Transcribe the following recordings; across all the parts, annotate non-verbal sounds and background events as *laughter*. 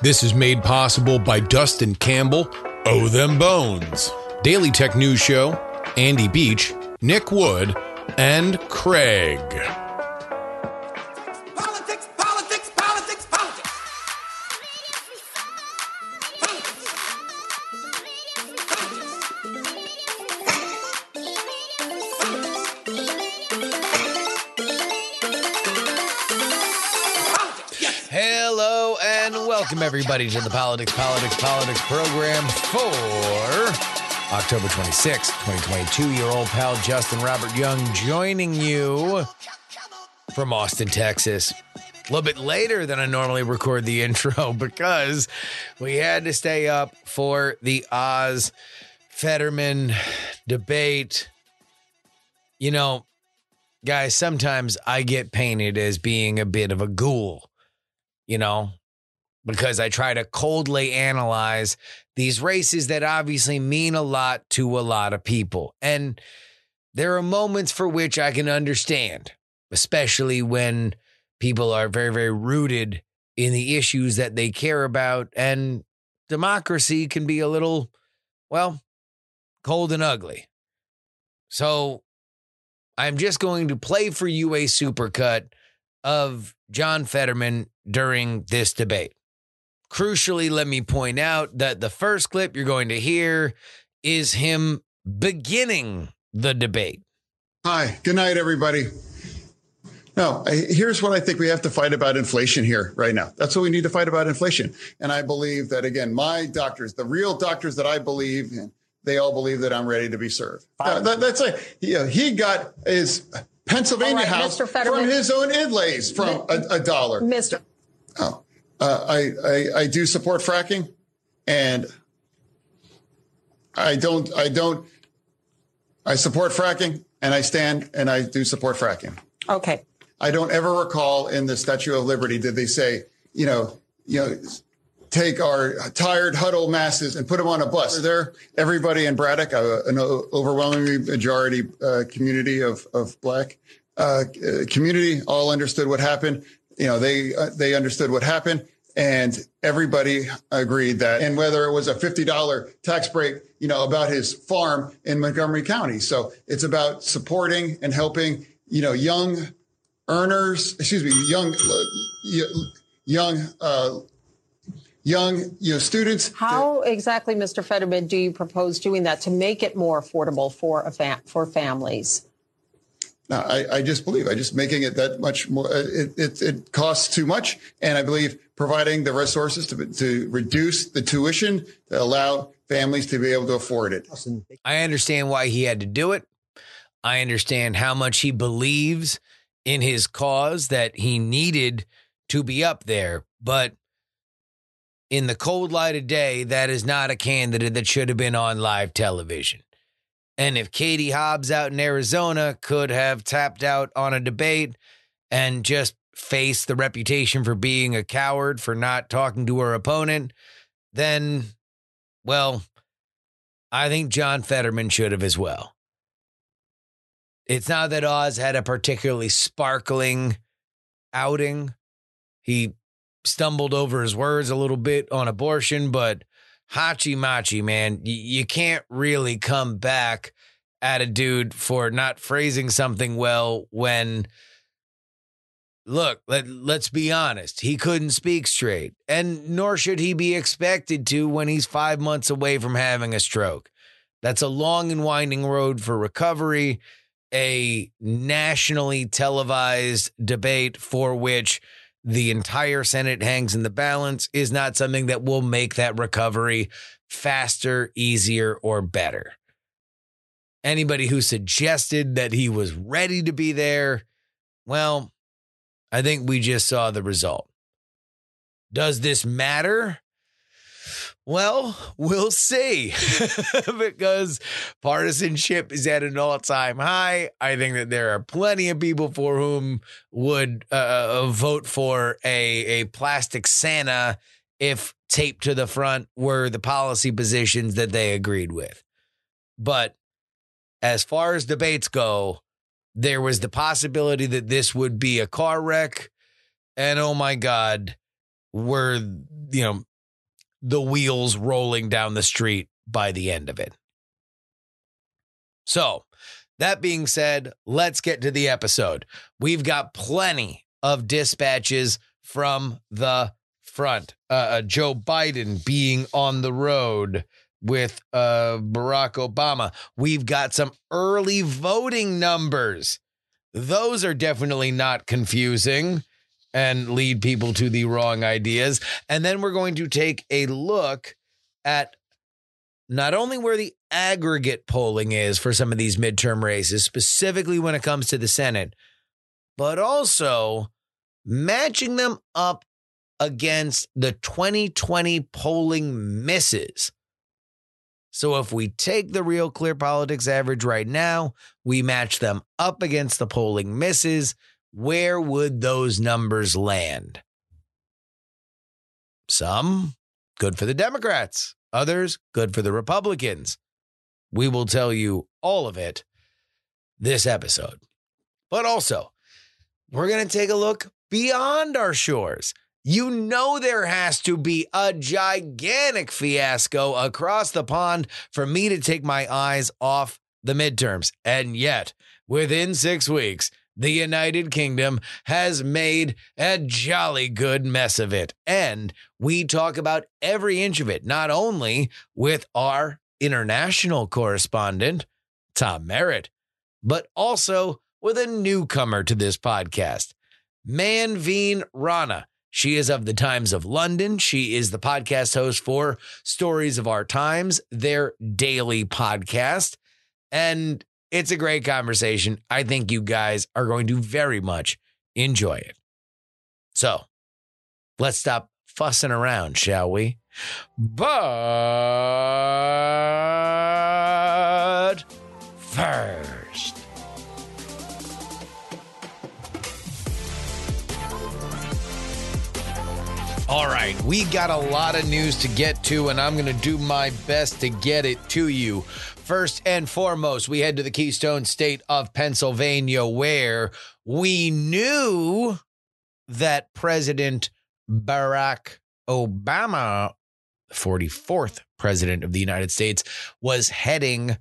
This is made possible by Dustin Campbell, Oh Them Bones, Daily Tech News Show, Andy Beach, Nick Wood, and Craig. Everybody to the Politics, Politics, Politics program for October 26th, 2022. Your old pal Justin Robert Young joining you from Austin, Texas. A little bit later than I normally record the *laughs* intro because we had to stay up for the Oz Fetterman debate. You know, guys, sometimes I get painted as being a bit of a ghoul, you know, because I try to coldly analyze these races that obviously mean a lot to a lot of people. And there are moments for which I can understand, especially when people are very, very rooted in the issues that they care about. And democracy can be a little, well, cold and ugly. So I'm just going to play for you a supercut of John Fetterman during this debate. Crucially, let me point out that the first clip you're going to hear is him beginning the debate. Hi, good night, everybody. No, here's what I think we have to fight about inflation here right now. That's what we need to fight about inflation. And I believe that, again, my doctors, the real doctors that I believe in, they all believe that I'm ready to be served. Uh, that- that's it. He, uh, he got his Pennsylvania All right, house Mr. From his own inlays from a, a dollar. Mr. Oh, uh, I, I I do support fracking, and I don't I don't I support fracking, and I stand and I do support fracking. Okay. I don't ever recall in the Statue of Liberty did they say you know you know take our tired huddled masses and put them on a bus. There, everybody in Braddock, uh, an overwhelming majority uh, community of of black uh, uh, community, all understood what happened. You know, they uh, they understood what happened, and everybody agreed that. And whether it was a fifty dollar tax break, you know, about his farm in Montgomery County. So it's about supporting and helping, you know, young earners. Excuse me, young young. Uh, young you know students How exactly, Mr. Fetterman, do you propose doing that to make it more affordable for a for families? No, I, I just believe I just making it that much more. uh, It, it it costs too much, and I believe providing the resources to to reduce the tuition to allow families to be able to afford it. I understand why he had to do it. I understand how much he believes in his cause that he needed to be up there. But in the cold light of day, that is not a candidate that should have been on live television. And if Katie Hobbs out in Arizona could have tapped out on a debate and just faced the reputation for being a coward for not talking to her opponent, then, well, I think John Fetterman should have as well. It's not that Oz had a particularly sparkling outing. He stumbled over his words a little bit on abortion, but Hachi Machi, man, y- you can't really come back at a dude for not phrasing something well when look, let, let's be honest, he couldn't speak straight, and nor should he be expected to when he's five months away from having a stroke. That's a long and winding road for recovery, a nationally televised debate for which the entire Senate hangs in the balance is not something that will make that recovery faster, easier, or better. Anybody who suggested that he was ready to be there, well, I think we just saw the result. Does this matter? Well, we'll see *laughs* because partisanship is at an all time high. I think that there are plenty of people for whom would uh, vote for a, a plastic Santa if taped to the front were the policy positions that they agreed with. But as far as debates go, there was the possibility that this would be a car wreck. And oh my God, were, you know, the wheels rolling down the street by the end of it. So, that being said, let's get to the episode. We've got plenty of dispatches from the front. Uh, uh, Joe Biden being on the road with uh, Barack Obama. We've got some early voting numbers. Those are definitely not confusing and lead people to the wrong ideas. And then we're going to take a look at not only where the aggregate polling is for some of these midterm races, specifically when it comes to the Senate, but also matching them up against the 2020 polling misses. So if we take the real clear politics average right now, we match them up against the polling misses, where would those numbers land? Some good for the Democrats, others good for the Republicans. We will tell you all of it this episode. But also, we're going to take a look beyond our shores. You know, there has to be a gigantic fiasco across the pond for me to take my eyes off the midterms. And yet, within six weeks, the United Kingdom has made a jolly good mess of it. And we talk about every inch of it, not only with our international correspondent, Tom Merritt, but also with a newcomer to this podcast, Manveen Rana. She is of the Times of London. She is the podcast host for Stories of Our Times, their daily podcast. And it's a great conversation. I think you guys are going to very much enjoy it. So let's stop fussing around, shall we? But first, All right, we got a lot of news to get to, and I'm going to do my best to get it to you. First and foremost, we head to the Keystone State of Pennsylvania, where we knew that President Barack Obama, the 44th President of the United States, was heading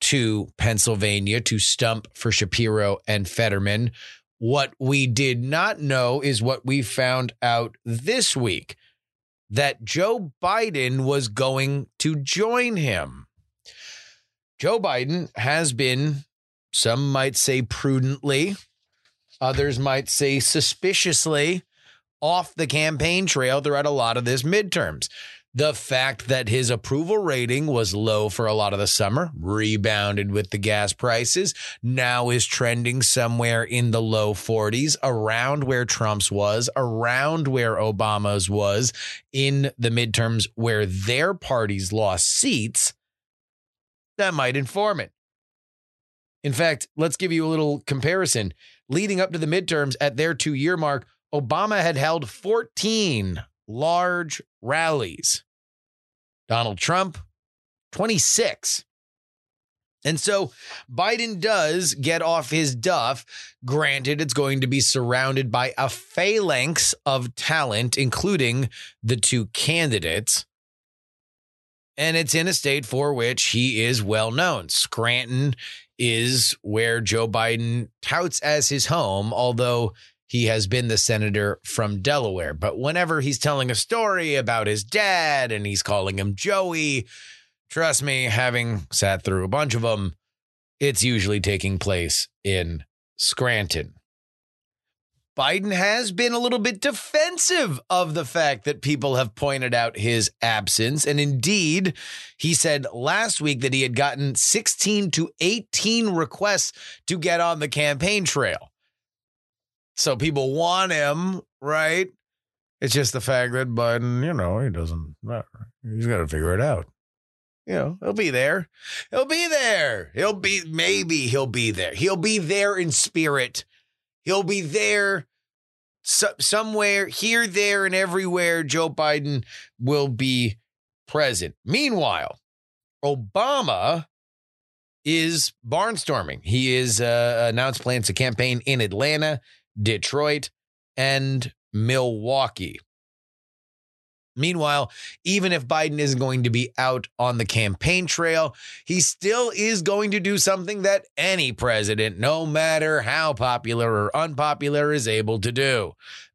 to Pennsylvania to stump for Shapiro and Fetterman. What we did not know is what we found out this week that Joe Biden was going to join him. Joe Biden has been, some might say prudently, others might say suspiciously, off the campaign trail throughout a lot of this midterms. The fact that his approval rating was low for a lot of the summer, rebounded with the gas prices, now is trending somewhere in the low 40s, around where Trump's was, around where Obama's was in the midterms where their parties lost seats. That might inform it. In fact, let's give you a little comparison. Leading up to the midterms at their two year mark, Obama had held 14 large rallies. Donald Trump, 26. And so Biden does get off his duff. Granted, it's going to be surrounded by a phalanx of talent, including the two candidates. And it's in a state for which he is well known. Scranton is where Joe Biden touts as his home, although he has been the senator from Delaware. But whenever he's telling a story about his dad and he's calling him Joey, trust me, having sat through a bunch of them, it's usually taking place in Scranton. Biden has been a little bit defensive of the fact that people have pointed out his absence. And indeed, he said last week that he had gotten 16 to 18 requests to get on the campaign trail. So people want him, right? It's just the fact that Biden, you know, he doesn't, he's got to figure it out. You know, he'll be there. He'll be there. He'll be, maybe he'll be there. He'll be there in spirit. He'll be there so, somewhere, here, there, and everywhere. Joe Biden will be present. Meanwhile, Obama is barnstorming. He is uh, announced plans to campaign in Atlanta Detroit, and Milwaukee. Meanwhile, even if Biden isn't going to be out on the campaign trail, he still is going to do something that any president, no matter how popular or unpopular, is able to do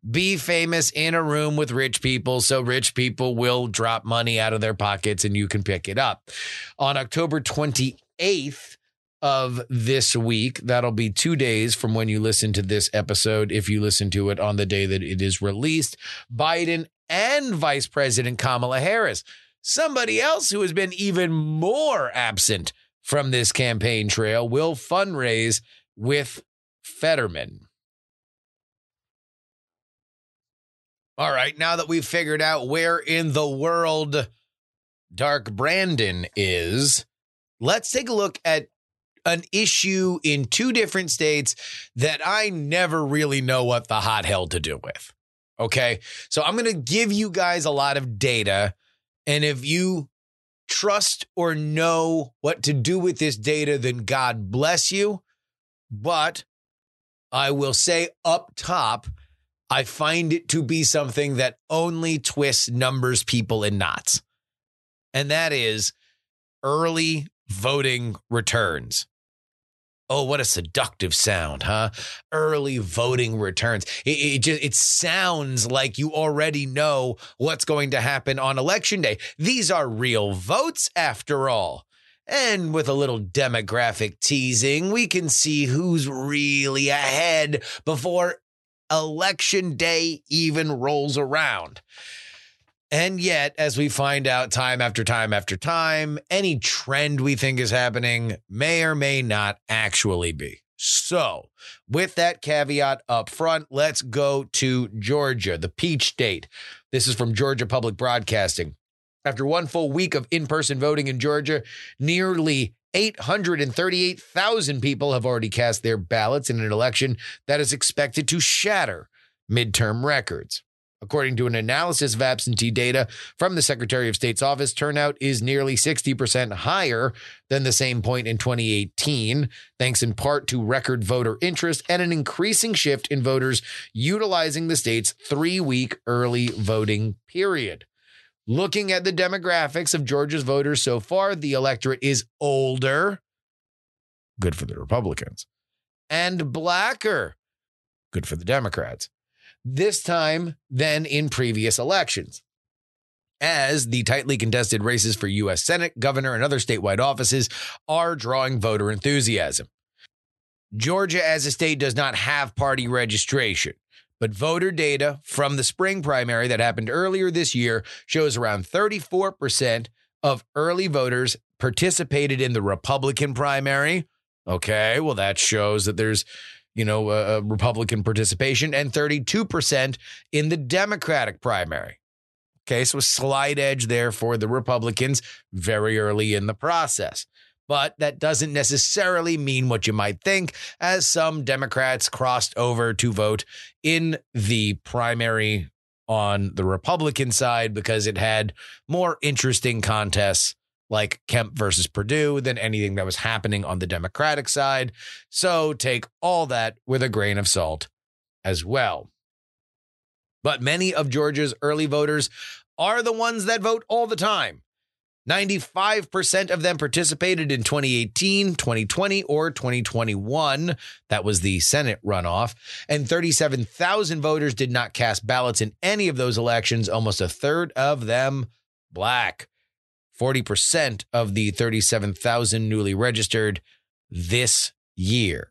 be famous in a room with rich people so rich people will drop money out of their pockets and you can pick it up. On October 28th, of this week. That'll be two days from when you listen to this episode, if you listen to it on the day that it is released. Biden and Vice President Kamala Harris, somebody else who has been even more absent from this campaign trail, will fundraise with Fetterman. All right, now that we've figured out where in the world Dark Brandon is, let's take a look at an issue in two different states that I never really know what the hot hell to do with. Okay. So I'm going to give you guys a lot of data. And if you trust or know what to do with this data, then God bless you. But I will say up top, I find it to be something that only twists numbers, people, and knots. And that is early voting returns. Oh, what a seductive sound, huh? Early voting returns. It, it, just it sounds like you already know what's going to happen on election day. These are real votes after all. And with a little demographic teasing, we can see who's really ahead before election day even rolls around. And yet, as we find out time after time after time, any trend we think is happening may or may not actually be. So, with that caveat up front, let's go to Georgia, the peach state. This is from Georgia Public Broadcasting. After one full week of in person voting in Georgia, nearly 838,000 people have already cast their ballots in an election that is expected to shatter midterm records. According to an analysis of absentee data from the Secretary of State's office, turnout is nearly 60% higher than the same point in 2018, thanks in part to record voter interest and an increasing shift in voters utilizing the state's three week early voting period. Looking at the demographics of Georgia's voters so far, the electorate is older, good for the Republicans, and blacker, good for the Democrats this time than in previous elections. As the tightly contested races for U.S. Senate, governor, and other statewide offices are drawing voter enthusiasm. Georgia, as a state, does not have party registration, but voter data from the spring primary that happened earlier this year shows around 34% of early voters participated in the Republican primary. Okay, well, that shows that there's you know, uh, Republican participation and 32% in the Democratic primary. Okay, so a slight edge there for the Republicans very early in the process. But that doesn't necessarily mean what you might think, as some Democrats crossed over to vote in the primary on the Republican side because it had more interesting contests like Kemp versus Perdue than anything that was happening on the Democratic side. So take all that with a grain of salt as well. But many of Georgia's early voters are the ones that vote all the time. 95% of them participated in 2018, 2020, or 2021. That was the Senate runoff. And 37,000 voters did not cast ballots in any of those elections, almost a third of them black. 40% of the 37,000 newly registered this year.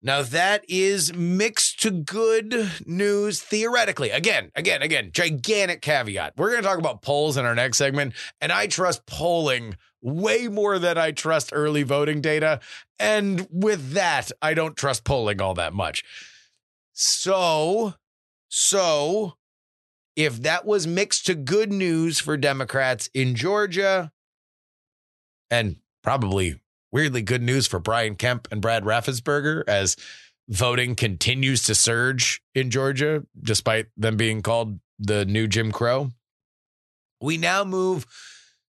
Now, that is mixed to good news theoretically. Again, again, again, gigantic caveat. We're going to talk about polls in our next segment, and I trust polling way more than I trust early voting data. And with that, I don't trust polling all that much. So, so if that was mixed to good news for Democrats in Georgia, and probably weirdly good news for Brian Kemp and Brad Raffensperger as voting continues to surge in Georgia, despite them being called the new Jim Crow. We now move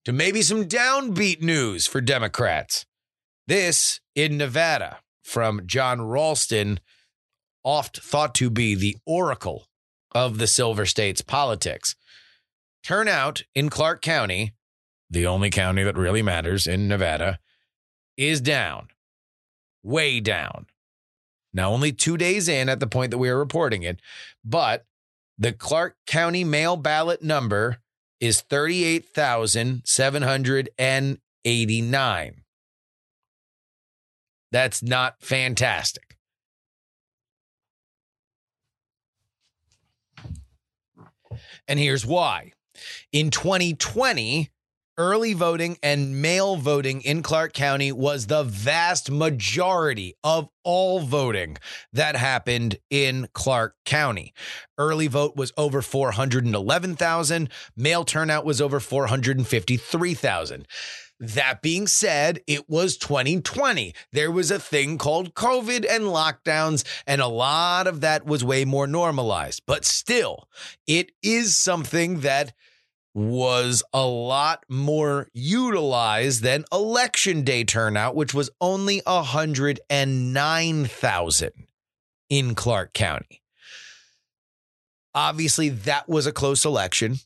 to maybe some downbeat news for Democrats. This in Nevada from Jon Ralston, oft thought to be the oracle of the Silver State's politics. Turnout in Clark County, the only county that really matters in Nevada, is down, way down. Now, only two days in at the point that we are reporting it, but the Clark County mail ballot number is 38,789. That's not fantastic. And here's why. In 2020, early voting and mail voting in Clark County was the vast majority of all voting that happened in Clark County. Early vote was over 411,000, mail turnout was over 453,000. That being said, it was 2020. There was a thing called COVID and lockdowns, and a lot of that was way more normalized. But still, it is something that was a lot more utilized than election day turnout, which was only 109,000 in Clark County. Obviously, that was a close election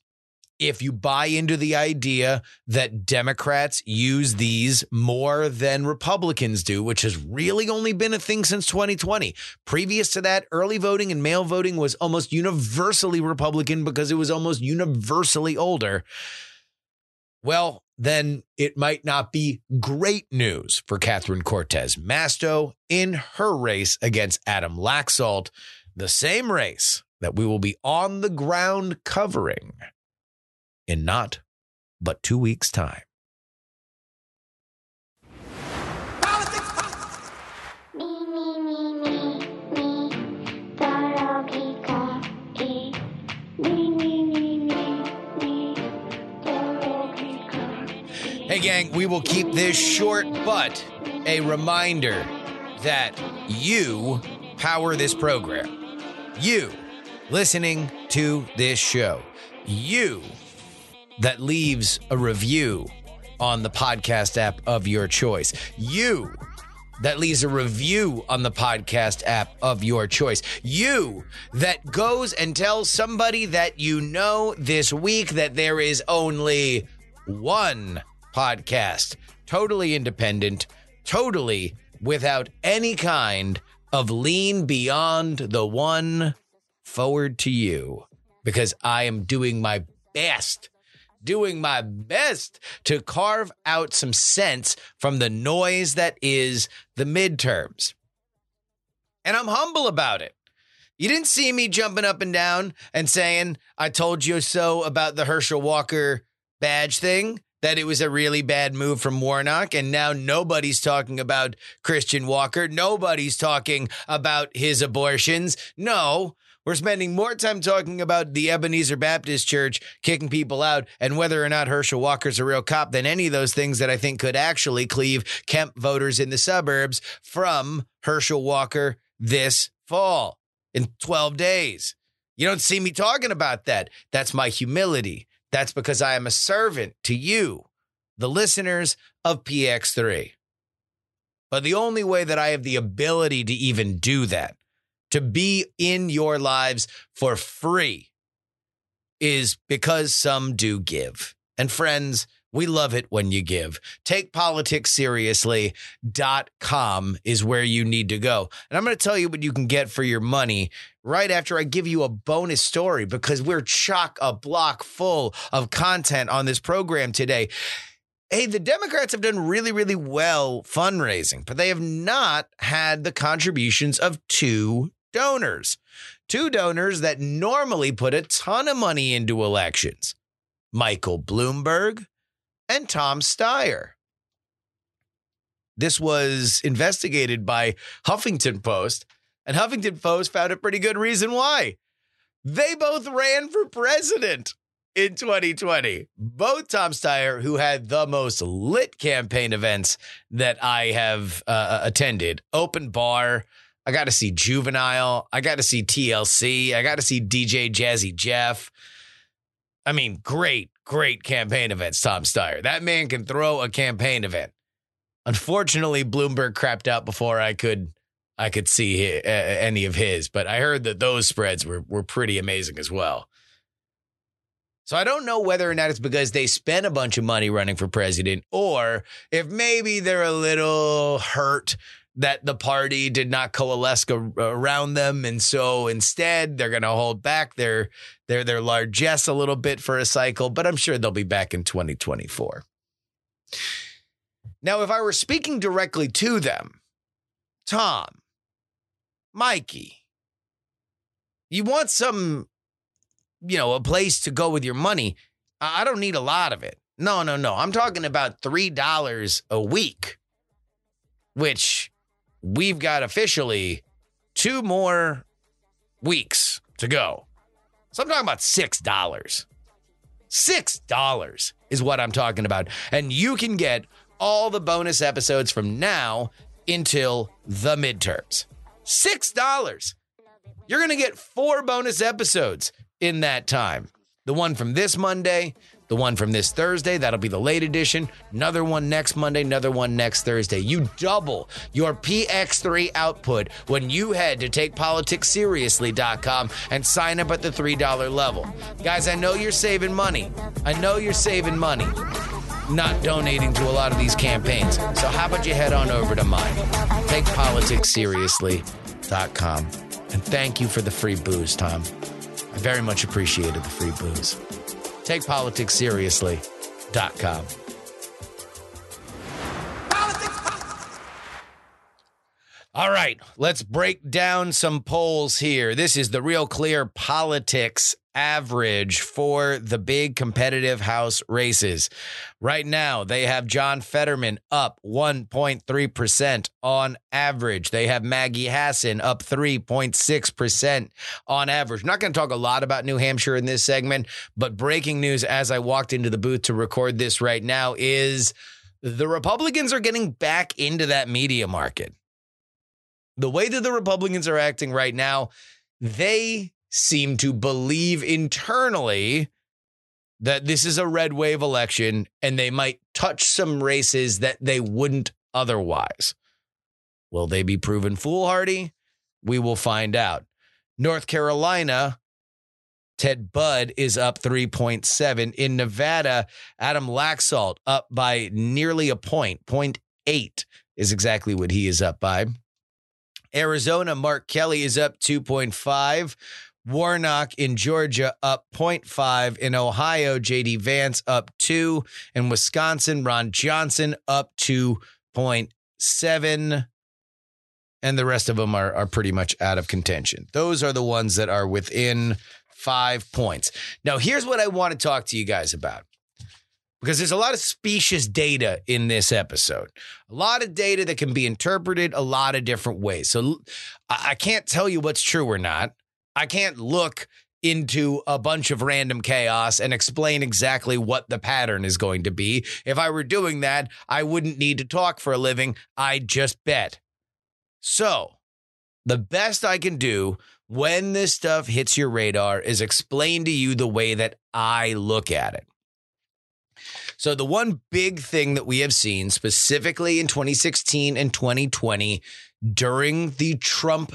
if you buy into the idea that Democrats use these more than Republicans do, which has really only been a thing since 2020. Previous to that, early voting and mail voting was almost universally Republican because it was almost universally older. Well, then it might not be great news for Catherine Cortez Masto in her race against Adam Laxalt, the same race that we will be on the ground covering in not but two weeks' time. Hey, gang, we will keep this short, but a reminder that you power this program. You listening to this show. You that leaves a review on the podcast app of your choice. You that leaves a review on the podcast app of your choice. You that goes and tells somebody that you know this week that there is only one podcast, totally independent, totally without any kind of lean beyond the one forward to you because I am doing my best doing my best to carve out some sense from the noise that is the midterms. And I'm humble about it. You didn't see me jumping up and down and saying, I told you so about the Herschel Walker badge thing, that it was a really bad move from Warnock. And now nobody's talking about Christian Walker. Nobody's talking about his abortions. No, we're spending more time talking about the Ebenezer Baptist Church kicking people out and whether or not Herschel Walker's a real cop than any of those things that I think could actually cleave Kemp voters in the suburbs from Herschel Walker this fall in 12 days. You don't see me talking about that. That's my humility. That's because I am a servant to you, the listeners of PX3. But the only way that I have the ability to even do that to be in your lives for free is because some do give. And friends, we love it when you give. Take politics seriously.com is where you need to go. And I'm going to tell you what you can get for your money right after I give you a bonus story because we're chock a block full of content on this program today. Hey, the Democrats have done really, really well fundraising, but they have not had the contributions of two donors. Two donors that normally put a ton of money into elections Michael Bloomberg and Tom Steyer. This was investigated by Huffington Post, and Huffington Post found a pretty good reason why. They both ran for president in 2020. Both Tom Steyer, who had the most lit campaign events that I have uh, attended, open bar, I got to see Juvenile. I got to see TLC. I got to see DJ Jazzy Jeff. I mean, great, great campaign events, Tom Steyer. That man can throw a campaign event. Unfortunately, Bloomberg crapped out before I could I could see hi- uh, any of his, but I heard that those spreads were were pretty amazing as well. So I don't know whether or not it's because they spent a bunch of money running for president, or if maybe they're a little hurt that the party did not coalesce around them, and so instead they're going to hold back their their their largesse a little bit for a cycle. But I'm sure they'll be back in 2024. Now, if I were speaking directly to them, Tom, Mikey, you want some, you know, a place to go with your money. I don't need a lot of it. No, no, no. I'm talking about $3 a week, which we've got officially two more weeks to go. So I'm talking about $6. $6 is what I'm talking about. And you can get all the bonus episodes from now until the midterms. $6. You're going to get four bonus episodes in that time. The one from this Monday, the one from this Thursday, that'll be the late edition. Another one next Monday, another one next Thursday. You double your PX3 output when you head to takepoliticsseriously.com and sign up at the $3 level. Guys, I know you're saving money. I know you're saving money not donating to a lot of these campaigns. So how about you head on over to mine? TakePoliticsSeriously.com. And thank you for the free booze, Tom. I very much appreciated the free booze. TakePoliticsSeriously.com. Politics, politics. All right, let's break down some polls here. This is the Real Clear Politics average for the big competitive House races. Right now, they have John Fetterman up 1.3% on average. They have Maggie Hassan up 3.6% on average. not going to talk a lot about New Hampshire in this segment, but breaking news as I walked into the booth to record this right now is the Republicans are getting back into that media market the way that the Republicans are acting right now, they seem to believe internally that this is a red wave election and they might touch some races that they wouldn't otherwise. Will they be proven foolhardy? We will find out. North Carolina, Ted Budd is up 3.7. In Nevada, Adam Laxalt up by nearly a point. 0.8 is exactly what he is up by. Arizona, Mark Kelly is up 2.5. Warnock in Georgia up 0.5. In Ohio, JD Vance up 2. In Wisconsin, Ron Johnson up 2.7. And the rest of them are, are pretty much out of contention. Those are the ones that are within five points. Now, here's what I want to talk to you guys about because there's a lot of specious data in this episode. A lot of data that can be interpreted a lot of different ways. So I can't tell you what's true or not. I can't look into a bunch of random chaos and explain exactly what the pattern is going to be. If I were doing that, I wouldn't need to talk for a living. I'd just bet. So, the best I can do when this stuff hits your radar is explain to you the way that I look at it. So, the one big thing that we have seen specifically in 2016 and 2020 during the Trump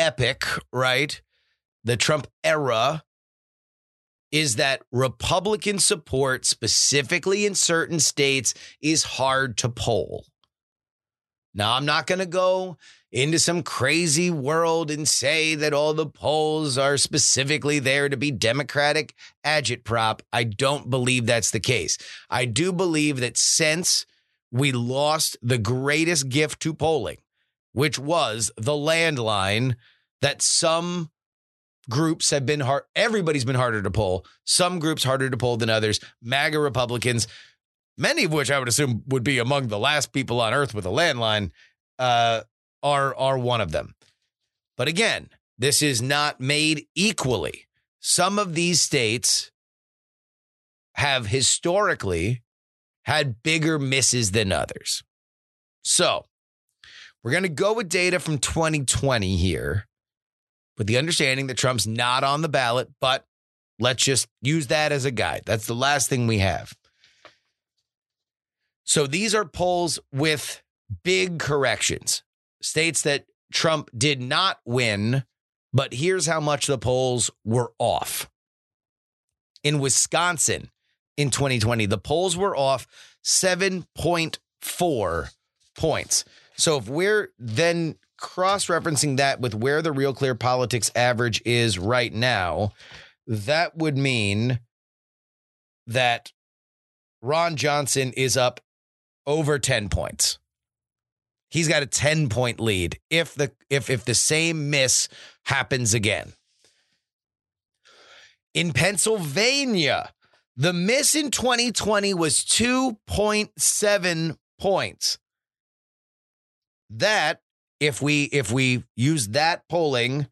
epic, right? The Trump era is that Republican support, specifically in certain states, is hard to poll. Now, I'm not going to go into some crazy world and say that all the polls are specifically there to be Democratic agitprop. I don't believe that's the case. I do believe that since we lost the greatest gift to polling, which was the landline, that some groups have been hard. Everybody's been harder to pull Some groups harder to pull than others. MAGA Republicans, many of which I would assume would be among the last people on earth with a landline, uh, are are one of them. But again, this is not made equally. Some of these states have historically had bigger misses than others. So we're going to go with data from 2020 here, with the understanding that Trump's not on the ballot, but let's just use that as a guide. That's the last thing we have. So these are polls with big corrections. states that Trump did not win, but here's how much the polls were off. In Wisconsin in 2020, the polls were off 7.4 points. So if we're then cross referencing that with where the Real Clear Politics average is right now, that would mean that Ron Johnson is up over 10 points. He's got a 10 point lead if the if if the same miss happens again. In Pennsylvania, the miss in 2020 was 2.7 points. That if we if we use that polling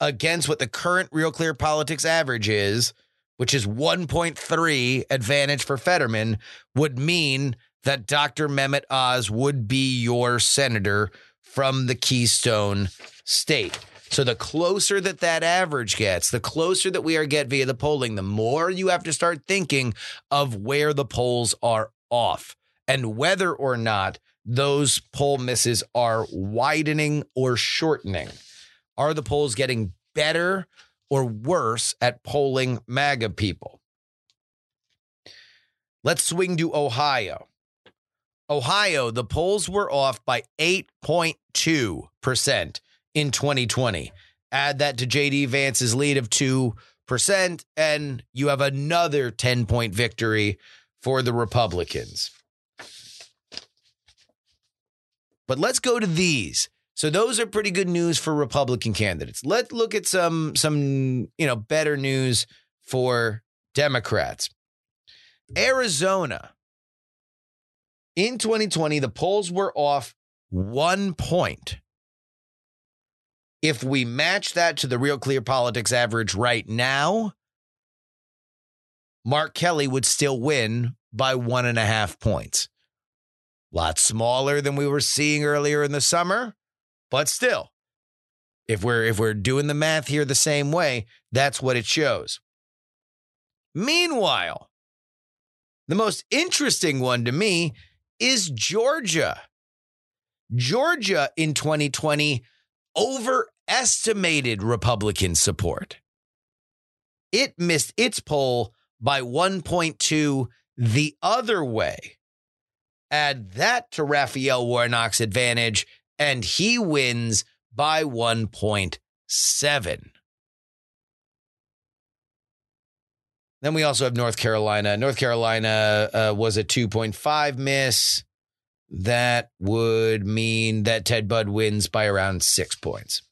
against what the current Real Clear Politics average is, which is 1.3 advantage for Fetterman, would mean that Dr. Mehmet Oz would be your senator from the Keystone State. So the closer that that average gets, the closer that we are get via the polling, the more you have to start thinking of where the polls are off and whether or not those poll misses are widening or shortening. Are the polls getting better or worse at polling MAGA people? Let's swing to Ohio. Ohio, the polls were off by 8.2% in 2020. Add that to JD Vance's lead of 2%, and you have another 10 point victory for the Republicans. But let's go to these. So those are pretty good news for Republican candidates. Let's look at some some, you know, better news for Democrats. Arizona. In 2020, the polls were off 1 point. If we match that to the Real Clear Politics average right now, Mark Kelly would still win by one and a half points. Lot smaller than we were seeing earlier in the summer, but still, if we're if we're doing the math here the same way, that's what it shows. Meanwhile, the most interesting one to me is Georgia. Georgia in 2020 overestimated Republican support. It missed its poll by 1.2 the other way. Add that to Raphael Warnock's advantage, and he wins by 1.7. Then we also have North Carolina. North Carolina uh, was a 2.5 miss. That would mean that Ted Budd wins by around six points.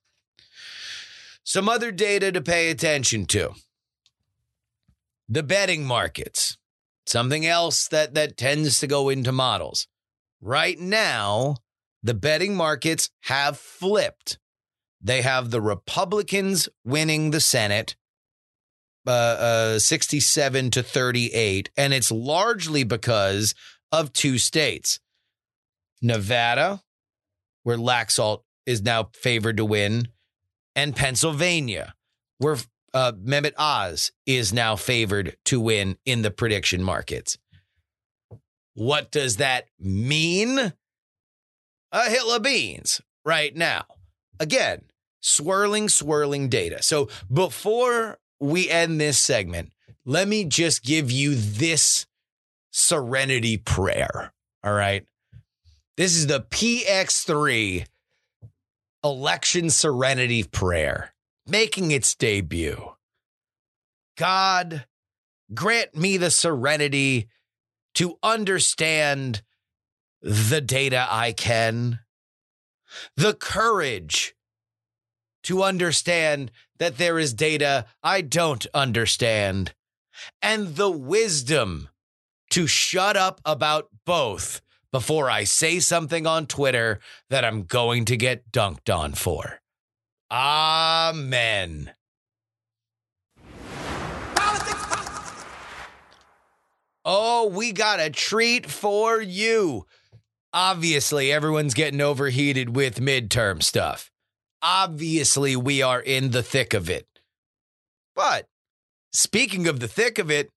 Some other data to pay attention to the betting markets, something else that, that tends to go into models. Right now, the betting markets have flipped. They have the Republicans winning the Senate uh, uh, 67 to 38. And it's largely because of two states Nevada, where Laxalt is now favored to win, and Pennsylvania, where uh, Mehmet Oz is now favored to win in the prediction markets. What does that mean? A hill of beans right now. Again, swirling, swirling data. So before we end this segment, let me just give you this serenity prayer. All right. This is the PX3 election serenity prayer making its debut. God, grant me the serenity to understand the data I can, the courage to understand that there is data I don't understand, and the wisdom to shut up about both before I say something on Twitter that I'm going to get dunked on for. Amen. Oh, we got a treat for you. Obviously, everyone's getting overheated with midterm stuff. Obviously, we are in the thick of it. But speaking of the thick of it,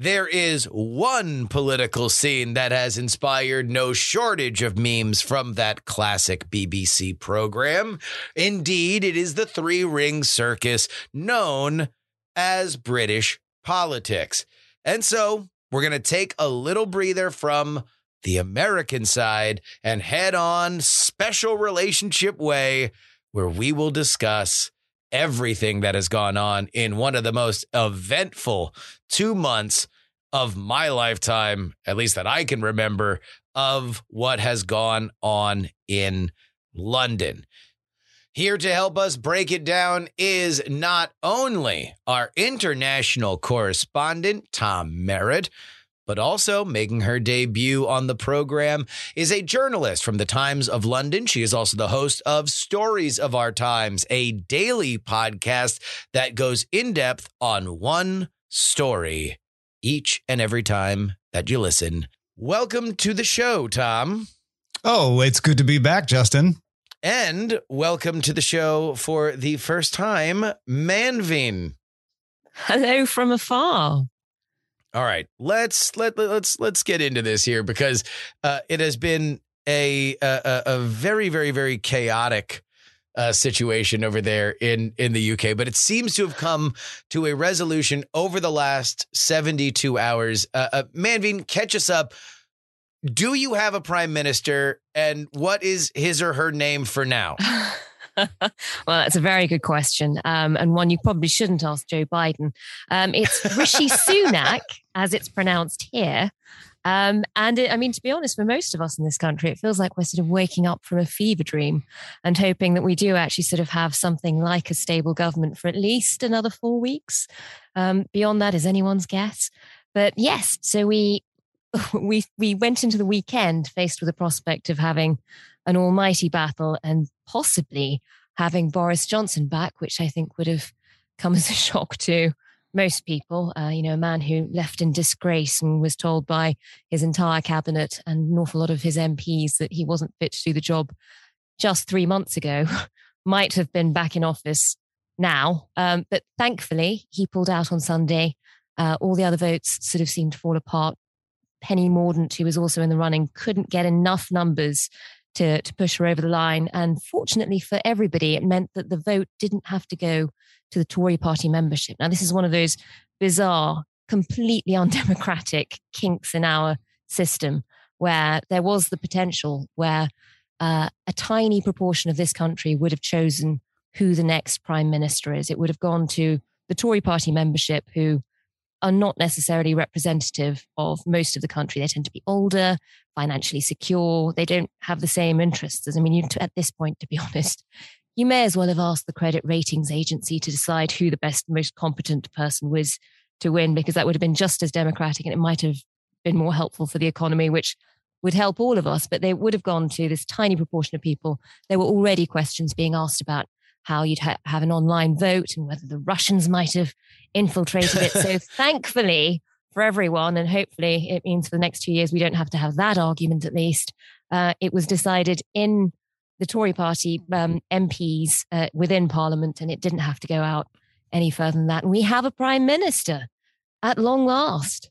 there is one political scene that has inspired no shortage of memes from that classic BBC program. Indeed, it is the three ring circus known as British politics. And so we're going to take a little breather from the American side and head on special relationship way where we will discuss everything that has gone on in one of the most eventful two months of my lifetime, at least that I can remember, of what has gone on in London. Here to help us break it down is not only our international correspondent, Tom Merritt, but also making her debut on the program is a journalist from the Times of London. She is also the host of Stories of Our Times, a daily podcast that goes in depth on one story each and every time that you listen. Welcome to the show, Tom. Oh, it's good to be back, Justin. And welcome to the show for the first time, Manveen. Hello from afar. All right, let's let let's let's get into this here because uh, it has been a a, a very very very chaotic uh, situation over there in in the UK, but it seems to have come to a resolution over the last seventy two hours. Uh, uh, Manveen, catch us up. Do you have a prime minister, and what is his or her name for now? *laughs* *laughs* well, that's a very good question, um, and one you probably shouldn't ask Joe Biden. Um, it's Rishi *laughs* Sunak, as it's pronounced here. Um, and it, I mean, to be honest, for most of us in this country, it feels like we're sort of waking up from a fever dream and hoping that we do actually sort of have something like a stable government for at least another four weeks. Um, beyond that is anyone's guess. But yes, so we *laughs* we we went into the weekend faced with the prospect of having an almighty battle and possibly having Boris Johnson back, which I think would have come as a *laughs* shock to most people. Uh, you know, a man who left in disgrace and was told by his entire cabinet and an awful lot of his MPs that he wasn't fit to do the job just three months ago, *laughs* might have been back in office now. Um, but thankfully, he pulled out on Sunday. Uh, all the other votes sort of seemed to fall apart. Penny Mordaunt, who was also in the running, couldn't get enough numbers to, to push her over the line. And fortunately for everybody, it meant that the vote didn't have to go to the Tory party membership. Now, this is one of those bizarre, completely *laughs* undemocratic kinks in our system where there was the potential where uh, a tiny proportion of this country would have chosen who the next prime minister is. It would have gone to the Tory party membership, who are not necessarily representative of most of the country. They tend to be older, financially secure. They don't have the same interests as, I mean, you, at this point, to be *laughs* honest, you may as well have asked the credit ratings agency to decide who the best, most competent person was to win, because that would have been just as democratic and it might have been more helpful for the economy, which would help all of us. But they would have gone to this tiny proportion of people. There were already questions being asked about how you'd ha- have an online vote and whether the Russians might have infiltrated it. so *laughs* thankfully for everyone, and hopefully it means for the next two years we don't have to have that argument at least, uh, it was decided in the Tory party um, MPs uh, within Parliament, and it didn't have to go out any further than that. And we have a prime minister at long last.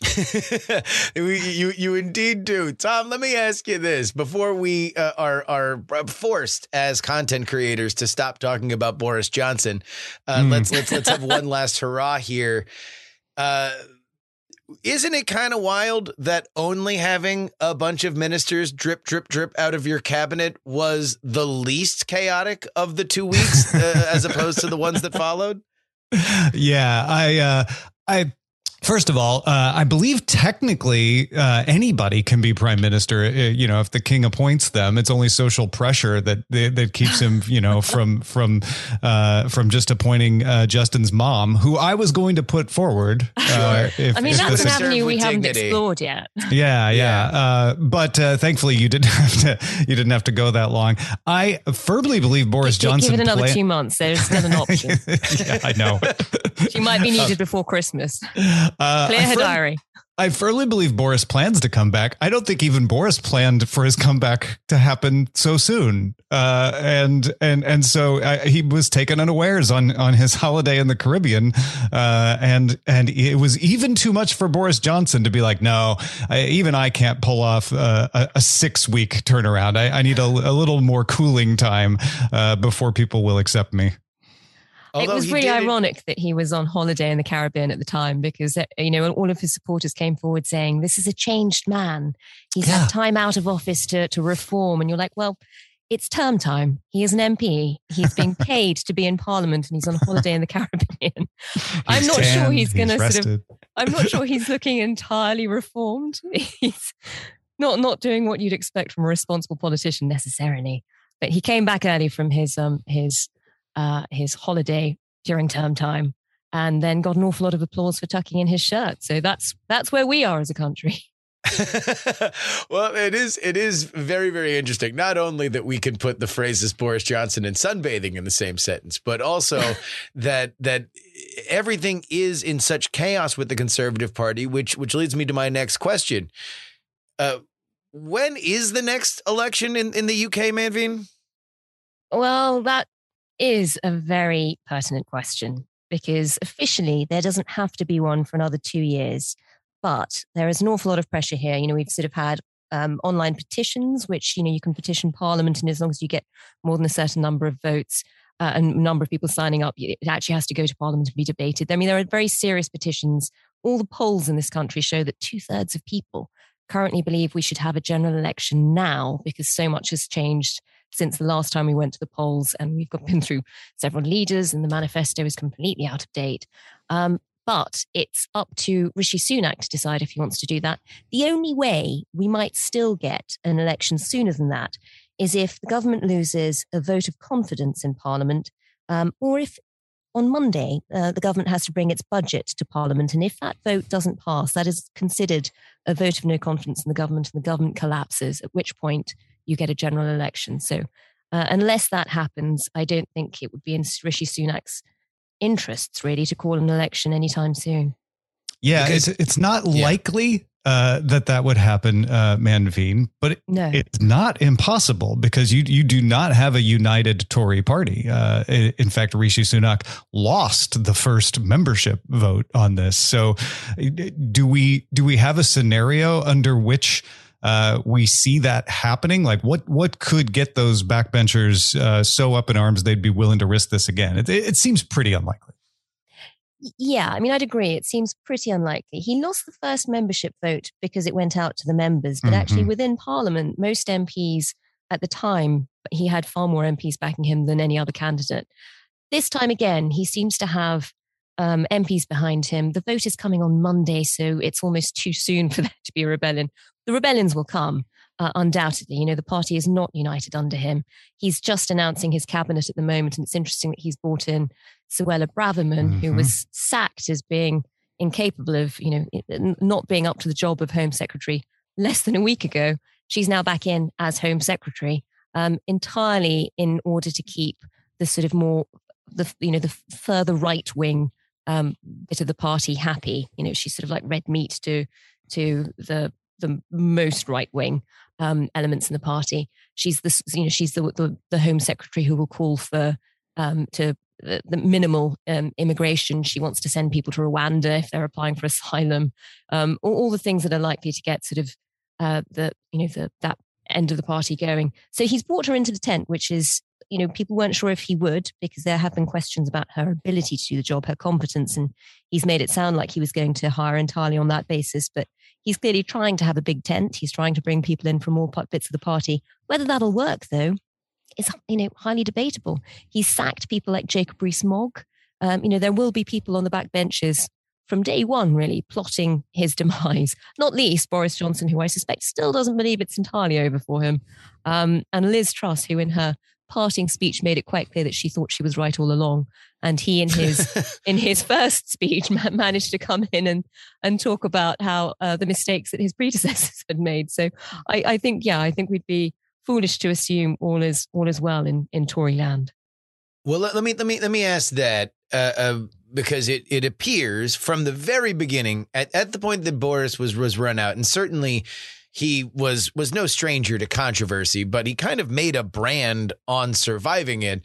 *laughs* you, you indeed do, Tom. Let me ask you this: before we uh, are are forced as content creators to stop talking about Boris Johnson, uh, mm. let's let's let's have *laughs* one last hurrah here. Uh, isn't it kind of wild that only having a bunch of ministers drip drip drip out of your cabinet was the least chaotic of the two weeks, uh, as opposed to the ones that followed? *laughs* Yeah, I uh, I First of all, uh, I believe technically uh, anybody can be prime minister. Uh, you know, if the king appoints them, it's only social pressure that that keeps him, you know, *laughs* from from uh, from just appointing uh, Justin's mom, who I was going to put forward. Uh, if, I mean, that's an avenue we haven't explored yet. *laughs* Yeah, yeah. yeah. but thankfully, you didn't *laughs* have to. You didn't have to go that long. I firmly believe Boris Johnson. Give it another plan- two months. There's still an option. yeah, I know. she might be needed before Christmas. Uh, Clear her firm- diary. I firmly believe Boris plans to come back. I don't think even Boris planned for his comeback to happen so soon. Uh, and and and so uh, he was taken unawares on on his holiday in the Caribbean. Uh, and and it was even too much for Boris Johnson to be like, no, I, even I can't pull off uh, a, a six week turnaround. I, I need a, a, little more cooling time uh, before people will accept me. Although it was really ironic it. that he was on holiday in the Caribbean at the time because uh, you know all of his supporters came forward saying this is a changed man. He's yeah. had time out of office to to reform, and you're like, well, it's term time. He is an MP. He's being *laughs* paid to be in Parliament, and he's on holiday in the Caribbean. *laughs* I'm not tan, sure he's going to sort of. I'm not sure he's *laughs* looking entirely reformed. He's not not doing what you'd expect from a responsible politician necessarily. But he came back early from his um his uh, his holiday during term time and then got an awful lot of applause for tucking in his shirt. So that's that's where we are as a country. *laughs* *laughs* well, it is it is very very interesting. Not only that we can put the phrases Boris Johnson and sunbathing in the same sentence, but also *laughs* that that everything is in such chaos with the Conservative Party, which which leads me to my next question. Uh, when is the next election in, in the UK, Manveen? Well, that is a very pertinent question because officially there doesn't have to be one for another two years. But there is an awful lot of pressure here. You know, we've sort of had um, online petitions, which, you know, you can petition Parliament, and as long as you get more than a certain number of votes, uh, and number of people signing up, it actually has to go to Parliament and be debated. I mean, there are very serious petitions. All the polls in this country show that two thirds of people currently believe we should have a general election now because so much has changed since the last time we went to the polls, and we've been through several leaders, and the manifesto is completely out of date. Um, but it's up to Rishi Sunak to decide if he wants to do that. The only way we might still get an election sooner than that is if the government loses a vote of confidence in Parliament, um, or if on Monday uh, the government has to bring its budget to Parliament. And if that vote doesn't pass, that is considered a vote of no confidence in the government, and the government collapses, at which point you get a general election. So uh, unless that happens, I don't think it would be in Rishi Sunak's interests really to call an election anytime soon. Yeah, because, it's it's not yeah. likely uh, that that would happen, uh, Manveen, but it, no. it's not impossible because you you do not have a united Tory party. Uh, in fact, Rishi Sunak lost the first membership vote on this. So, do we do we have a scenario under which? Uh, we see that happening? Like, what what could get those backbenchers uh, so up in arms they'd be willing to risk this again? It, it seems pretty unlikely. Yeah, I mean, I'd agree. It seems pretty unlikely. He lost the first membership vote because it went out to the members, but mm-hmm. actually within Parliament, most MPs at the time, he had far more MPs backing him than any other candidate. This time again, he seems to have um, MPs behind him. The vote is coming on Monday, so it's almost too soon *laughs* for there to be a rebellion the rebellions will come. Uh, undoubtedly, you know, the party is not united under him. He's just announcing his cabinet at the moment, and it's interesting that he's brought in Suella Braverman, mm-hmm. who was sacked as being incapable of, you know, not being up to the job of Home Secretary less than a week ago. She's now back in as Home Secretary, um, entirely in order to keep the sort of more, the you know, the further right wing um, bit of the party happy. You know, she's sort of like red meat to to the the most right wing um, elements in the party. She's the you know she's the the, the Home Secretary who will call for um, to the, the minimal um, immigration. She wants to send people to Rwanda if they're applying for asylum. Um, all, all, the things that are likely to get sort of uh, the you know the that end of the party going. So he's brought her into the tent, which is you know, people weren't sure if he would because there have been questions about her ability to do the job, her competence. And he's made it sound like he was going to hire entirely on that basis. But he's clearly trying to have a big tent. He's trying to bring people in from all bits of the party. Whether that'll work, though, is, you know, highly debatable. He's sacked people like Jacob Rees-Mogg. Um, you know, there will be people on the back benches from day one, really plotting his *laughs* demise, not least Boris Johnson, who I suspect still doesn't believe it's entirely over for him, um, and Liz Truss, who in her parting speech made it quite clear that she thought she was right all along. And he, in his *laughs* in his first speech, managed to come in and and talk about how uh, the mistakes that his predecessors had made. So I, I think, yeah, I think we'd be foolish to assume all is all is well in in Tory land. Well, let, let me let me let me ask that uh, uh, because it it appears from the very beginning, at, at the point that Boris was was run out, and certainly he was was no stranger to controversy, but he kind of made a brand on surviving it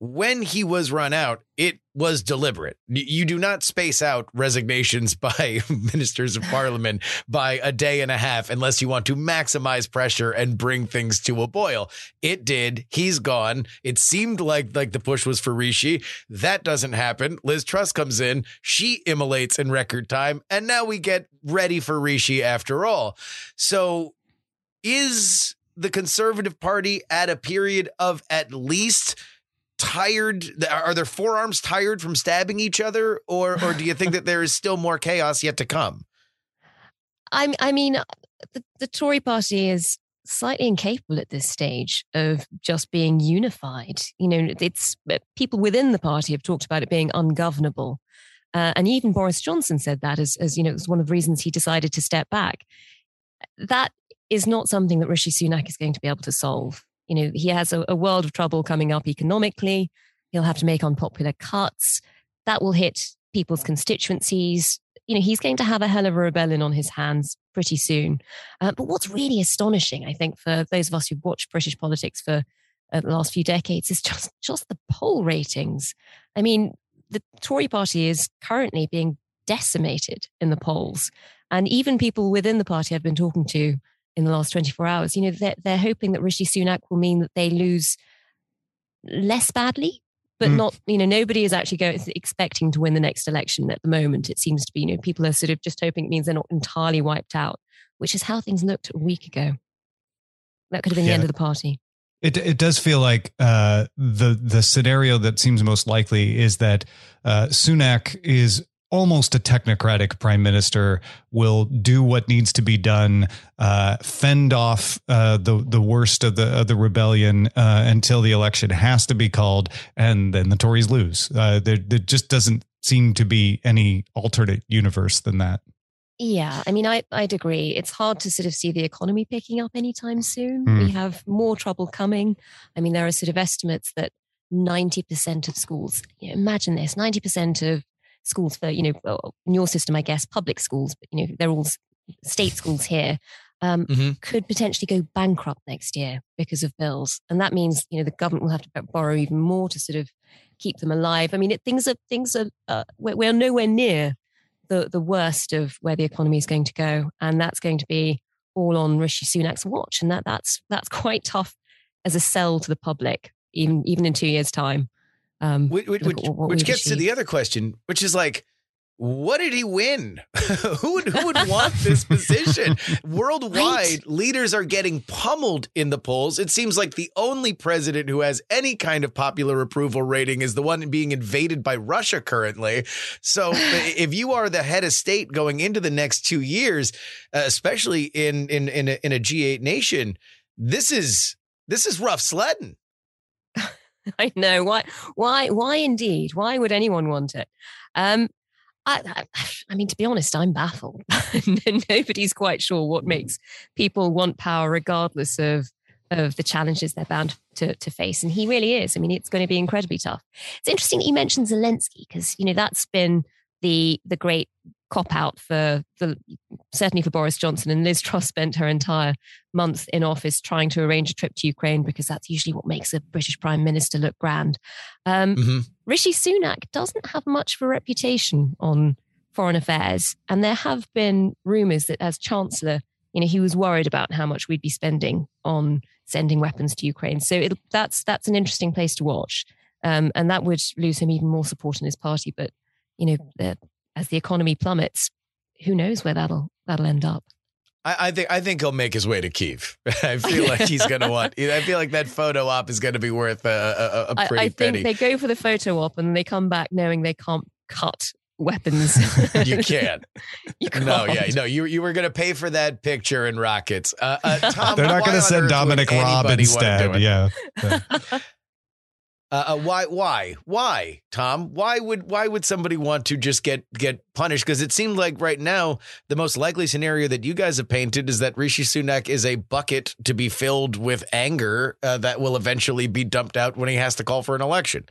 when he was run out, it was deliberate. You do not space out resignations *laughs* by ministers of parliament by a day and a half unless you want to maximize pressure and bring things to a boil. It did. He's gone. It seemed like like the push was for Rishi. That doesn't happen. Liz Truss comes in. She immolates in record time, and now we get ready for Rishi after all. So, is the Conservative Party at a period of at least tired are their forearms tired from stabbing each other or or do you think that there is still more chaos yet to come I, I mean, the, the Tory party is slightly incapable at this stage of just being unified. You know, it's uh, people within the party have talked about it being ungovernable. Uh, and even Boris Johnson said that as, as, you know, it was one of the reasons he decided to step back. That is not something that Rishi Sunak is going to be able to solve. You know, he has a, a world of trouble coming up economically. He'll have to make unpopular cuts. That will hit people's constituencies. You know, he's going to have a hell of a rebellion on his hands pretty soon. Uh, but what's really astonishing, I think, for those of us who've watched British politics for uh, the last few decades, is just just the poll ratings. I mean, the Tory party is currently being decimated in the polls, and even people within the party I've been talking to in the last 24 hours. You know, they're, they're hoping that Rishi Sunak will mean that they lose less badly, but mm. not, you know, nobody is actually going expecting to win the next election at the moment. It seems to be, you know, people are sort of just hoping it means they're not entirely wiped out, which is how things looked a week ago. That could have been yeah. the end of the party. It it does feel like uh, the the scenario that seems most likely is that uh, Sunak is almost a technocratic prime minister will do what needs to be done, uh, fend off uh, the the worst of the of the rebellion uh, until the election has to be called, and then the Tories lose. Uh, there, there just doesn't seem to be any alternate universe than that. Yeah, I mean, I, I'd agree. It's hard to sort of see the economy picking up anytime soon. Mm. We have more trouble coming. I mean, there are sort of estimates that 90% of schools, you know, imagine this 90% of schools for, you know, in your system, I guess, public schools, but, you know, they're all state schools here, um, mm-hmm. could potentially go bankrupt next year because of bills. And that means, you know, the government will have to borrow even more to sort of keep them alive. I mean, it, things are, things are, uh, we're, we're nowhere near the, the worst of where the economy is going to go. And that's going to be all on Rishi Sunak's watch. And that, that's, that's *laughs* quite tough as a sell to the public, even, even in two years' time. Um, which, which, which gets to the other question, which is like, what did he win? *laughs* who would who would *laughs* want this position? Worldwide, right. leaders are getting pummeled in the polls. It seems like the only president who has any kind of popular approval rating is the one being invaded by Russia currently. So, *sighs* if you are the head of state going into the next two years, uh, especially in in in a, in a G8 nation, this is this is rough sledding. *laughs* I know why. Why? Why indeed? Why would anyone want it? Um, I, I, *sighs* I mean, to be honest, I'm baffled. *laughs* Nobody's quite sure what makes people want power, regardless of of the challenges they're bound to, to face. And he really is. I mean, it's going to be incredibly tough. It's interesting that you mentioned Zelensky because you know that's been the the great cop out for the certainly for Boris Johnson and Liz Truss spent her entire month in office trying to arrange a trip to Ukraine because that's usually what makes a British prime minister look grand. Um, mm-hmm. Rishi Sunak doesn't have much of a reputation on foreign affairs, and there have been rumours that as chancellor, you know, he was worried about how much we'd be spending on sending weapons to Ukraine. So it, that's that's an interesting place to watch, um, and that would lose him even more support in his party. But you know, as the economy plummets, who knows where that'll that'll end up. I, I, think I think he'll make his way to Kiev. *laughs* I feel like he's going *laughs* to want. I feel like that photo op is going to be worth a, a, a pretty I, I think they go for the photo op and they come back knowing they can't cut weapons. *laughs* you can't. you can't. No, yeah, no. You you were going to pay for that picture in rockets. Uh, uh, Tom, They're not going to send Dominic Raab instead. Yeah. yeah. Uh, uh, why? Why? Why, Tom? Why would why would somebody want to just get get punished? Because it seemed like right now the most likely scenario that you guys have painted is that Rishi Sunak is a bucket to be filled with anger uh, that will eventually be dumped out when he has to call for an election.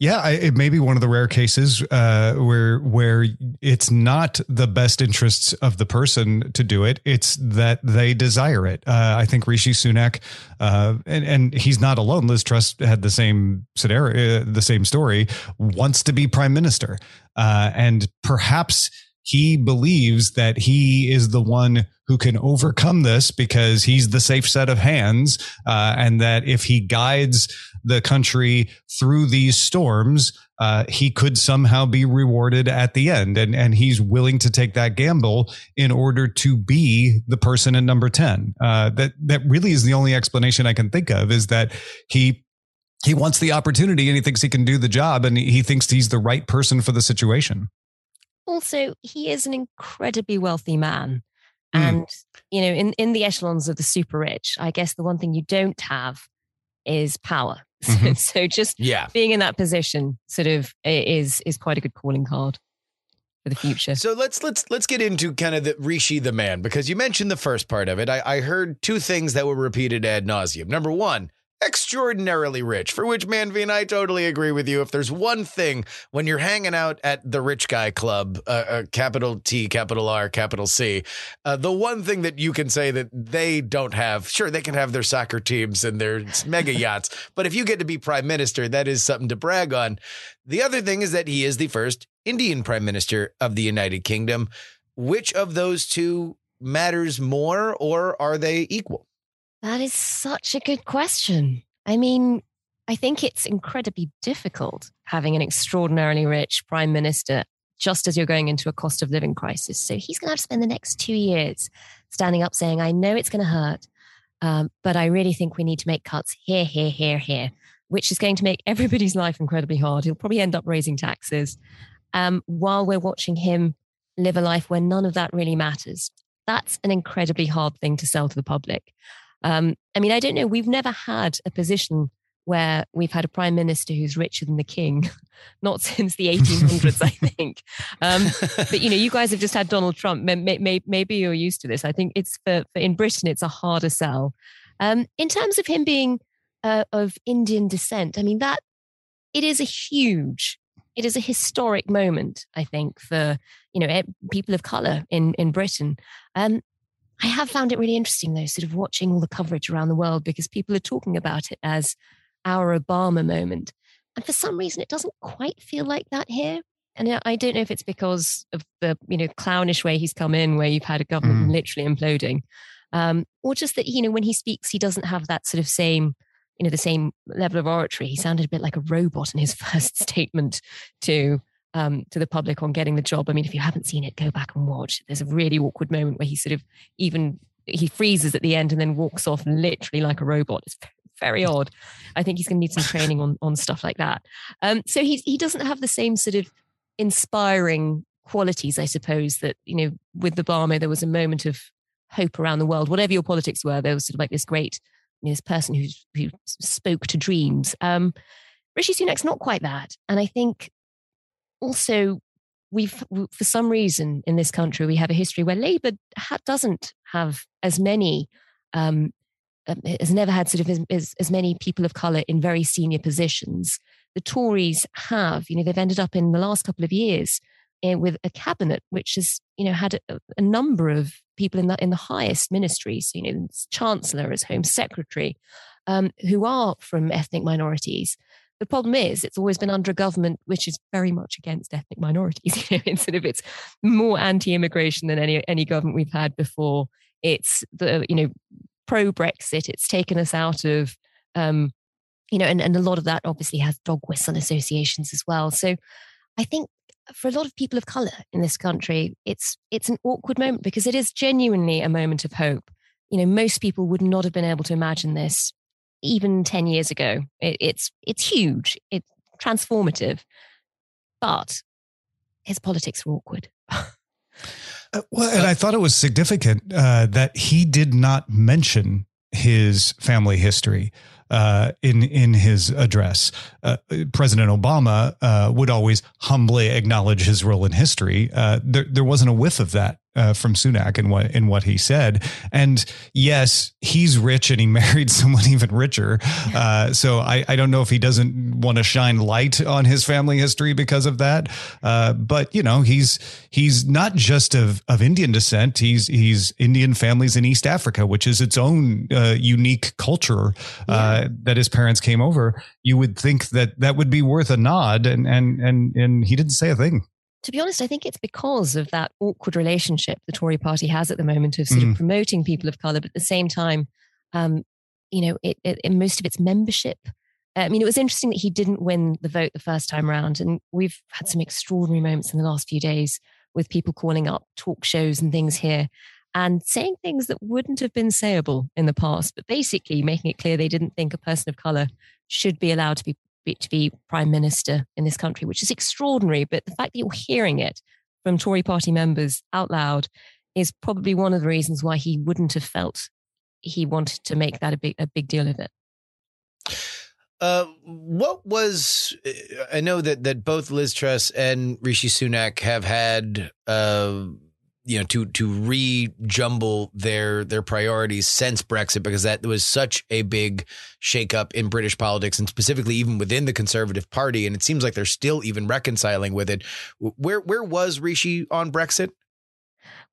Yeah, I, it may be one of the rare cases uh, where where it's not the best interests of the person to do it; it's that they desire it. Uh, I think Rishi Sunak, uh, and and he's not alone. Liz Truss had the same scenario, uh, the same story. Wants to be prime minister, uh, and perhaps he believes that he is the one who can overcome this because he's the safe set of hands, uh, and that if he guides the country through these storms, uh, he could somehow be rewarded at the end, and and he's willing to take that gamble in order to be the person in number ten. Uh, that that really is the only explanation I can think of is that he he wants the opportunity and he thinks he can do the job and he thinks he's the right person for the situation. Also, he is an incredibly wealthy man. Mm. And, you know, in, in the echelons of the super rich, I guess the one thing you don't have is power. *laughs* So, Mhm. so just Yeah. being in that position sort of is is quite a good calling card for the future. So let's let's let's get into kind of the Rishi the man because you mentioned the first part of it. I, I heard two things that were repeated ad nauseum. Number one, extraordinarily rich, for which Manvi and I totally agree with you. If there's one thing when you're hanging out at the rich guy club, uh, uh, capital T, capital R, capital C, uh, the one thing that you can say that they don't have, sure, they can have their soccer teams and their mega yachts, *laughs* but if you get to be prime minister, that is something to brag on. The other thing is that he is the first Indian prime minister of the United Kingdom. Which of those two matters more, or are they equal? That is such a good question. I mean, I think it's incredibly difficult having an extraordinarily rich prime minister just as you're going into a cost of living crisis. So he's going to have to spend the next two years standing up saying, I know it's going to hurt, um, but I really think we need to make cuts here, here, here, here, which is going to make everybody's life incredibly hard. He'll probably end up raising taxes um, while we're watching him live a life where none of that really matters. That's an incredibly hard thing to sell to the public. Um, I mean, I don't know. We've never had a position where we've had a prime minister who's richer than the king, *laughs* not since the 1800s, I *laughs* think. Um, but you know, you guys have just had Donald Trump. May, may, maybe you're used to this. I think it's for, for in Britain, it's a harder sell. Um, in terms of him being uh, of Indian descent, I mean that it is a huge, it is a historic moment. I think for you know eh, people of color in in Britain. Um, I have found it really interesting though, sort of watching all the coverage around the world because people are talking about it as our Obama moment. And for some reason, it doesn't quite feel like that here. And I- don't know if it's because of the you know clownish way he's come in, where you've had a government Mm. literally imploding, um, or just that you know when he speaks, he doesn't have that sort of same you know the same level of oratory. He sounded a bit like a robot in his *laughs* first statement to um, to the public on getting the job. I mean, if you haven't seen it, go back and watch. There's a really awkward moment where he sort of even he freezes at the end and then walks off literally like a robot. It's *laughs* very odd. I think he's going to need some training on on stuff like that. Um, so he he doesn't have the same sort of inspiring qualities, I suppose. That you know, with the Obama, there was a moment of hope around the world. Whatever your politics were, there was sort of like this great you know, this person who who spoke to dreams. Um, Rishi Sunak's not quite that, and I think also we've for some reason in this country we have a history where Labour ha- doesn't have as many. Um, um, has never had sort of as, as, many people of color in very senior positions. The Tories have, you know, they've ended up in the last couple of years eh, with a cabinet which has, you know, had a, a number of people in the in the highest ministries, you know, chancellor, as home secretary, um, who are from ethnic minorities. The problem is, it's always been under a government which is very much against ethnic minorities. *laughs* You know, it's of it's more anti-immigration than any any government we've had before. It's the you know pro Brexit. It's taken us out of um, you know, and, and a lot of that obviously has dog whistle associations as well. So I think for a lot of people of color in this country, it's it's an awkward moment because it is genuinely a moment of hope. You know, most people would not have been able to imagine this even 10 years ago. It, it's it's huge. It's transformative. But his politics were awkward. Uh, *laughs* well, and I thought it was significant uh, that he did not mention his family history uh, in in his address. Uh, President Obama uh, would always humbly acknowledge his role in history. Uh, there, there wasn't a whiff of that uh, from Sunak and what in what he said. And yes, he's rich and he *laughs* married someone even richer. Uh, so I, I don't know if he doesn't want to shine light on his family history because of that. Uh, but you know, he's he's not just of of Indian descent. He's he's Indian families in East Africa, which is its own uh, unique culture uh, that his parents came over. You would think that that would be worth a nod, and and and and he didn't say a thing to be honest, I think it's because of that awkward relationship the Tory party has at the moment of sort Mm. of promoting people of color, but at the same time, um, you know, it, it, in most of its membership. I mean, it was interesting that he didn't win the vote the first time round, and we've had some extraordinary moments in the last few days with people calling up talk shows and things here and saying things that wouldn't have been sayable in the past, but basically making it clear they didn't think a person of color should be allowed to be- to be prime minister in this country, which is extraordinary. But the fact that you're hearing it from Tory party members out loud is probably one of the reasons why he wouldn't have felt he wanted to make that a big a big deal of it. Uh, what was I know that that both Liz Truss and Rishi Sunak have had uh you know to to rejumble their their priorities since Brexit because that was such a big shakeup in British politics and specifically even within the Conservative Party and it seems like they're still even reconciling with it. Where where was Rishi on Brexit?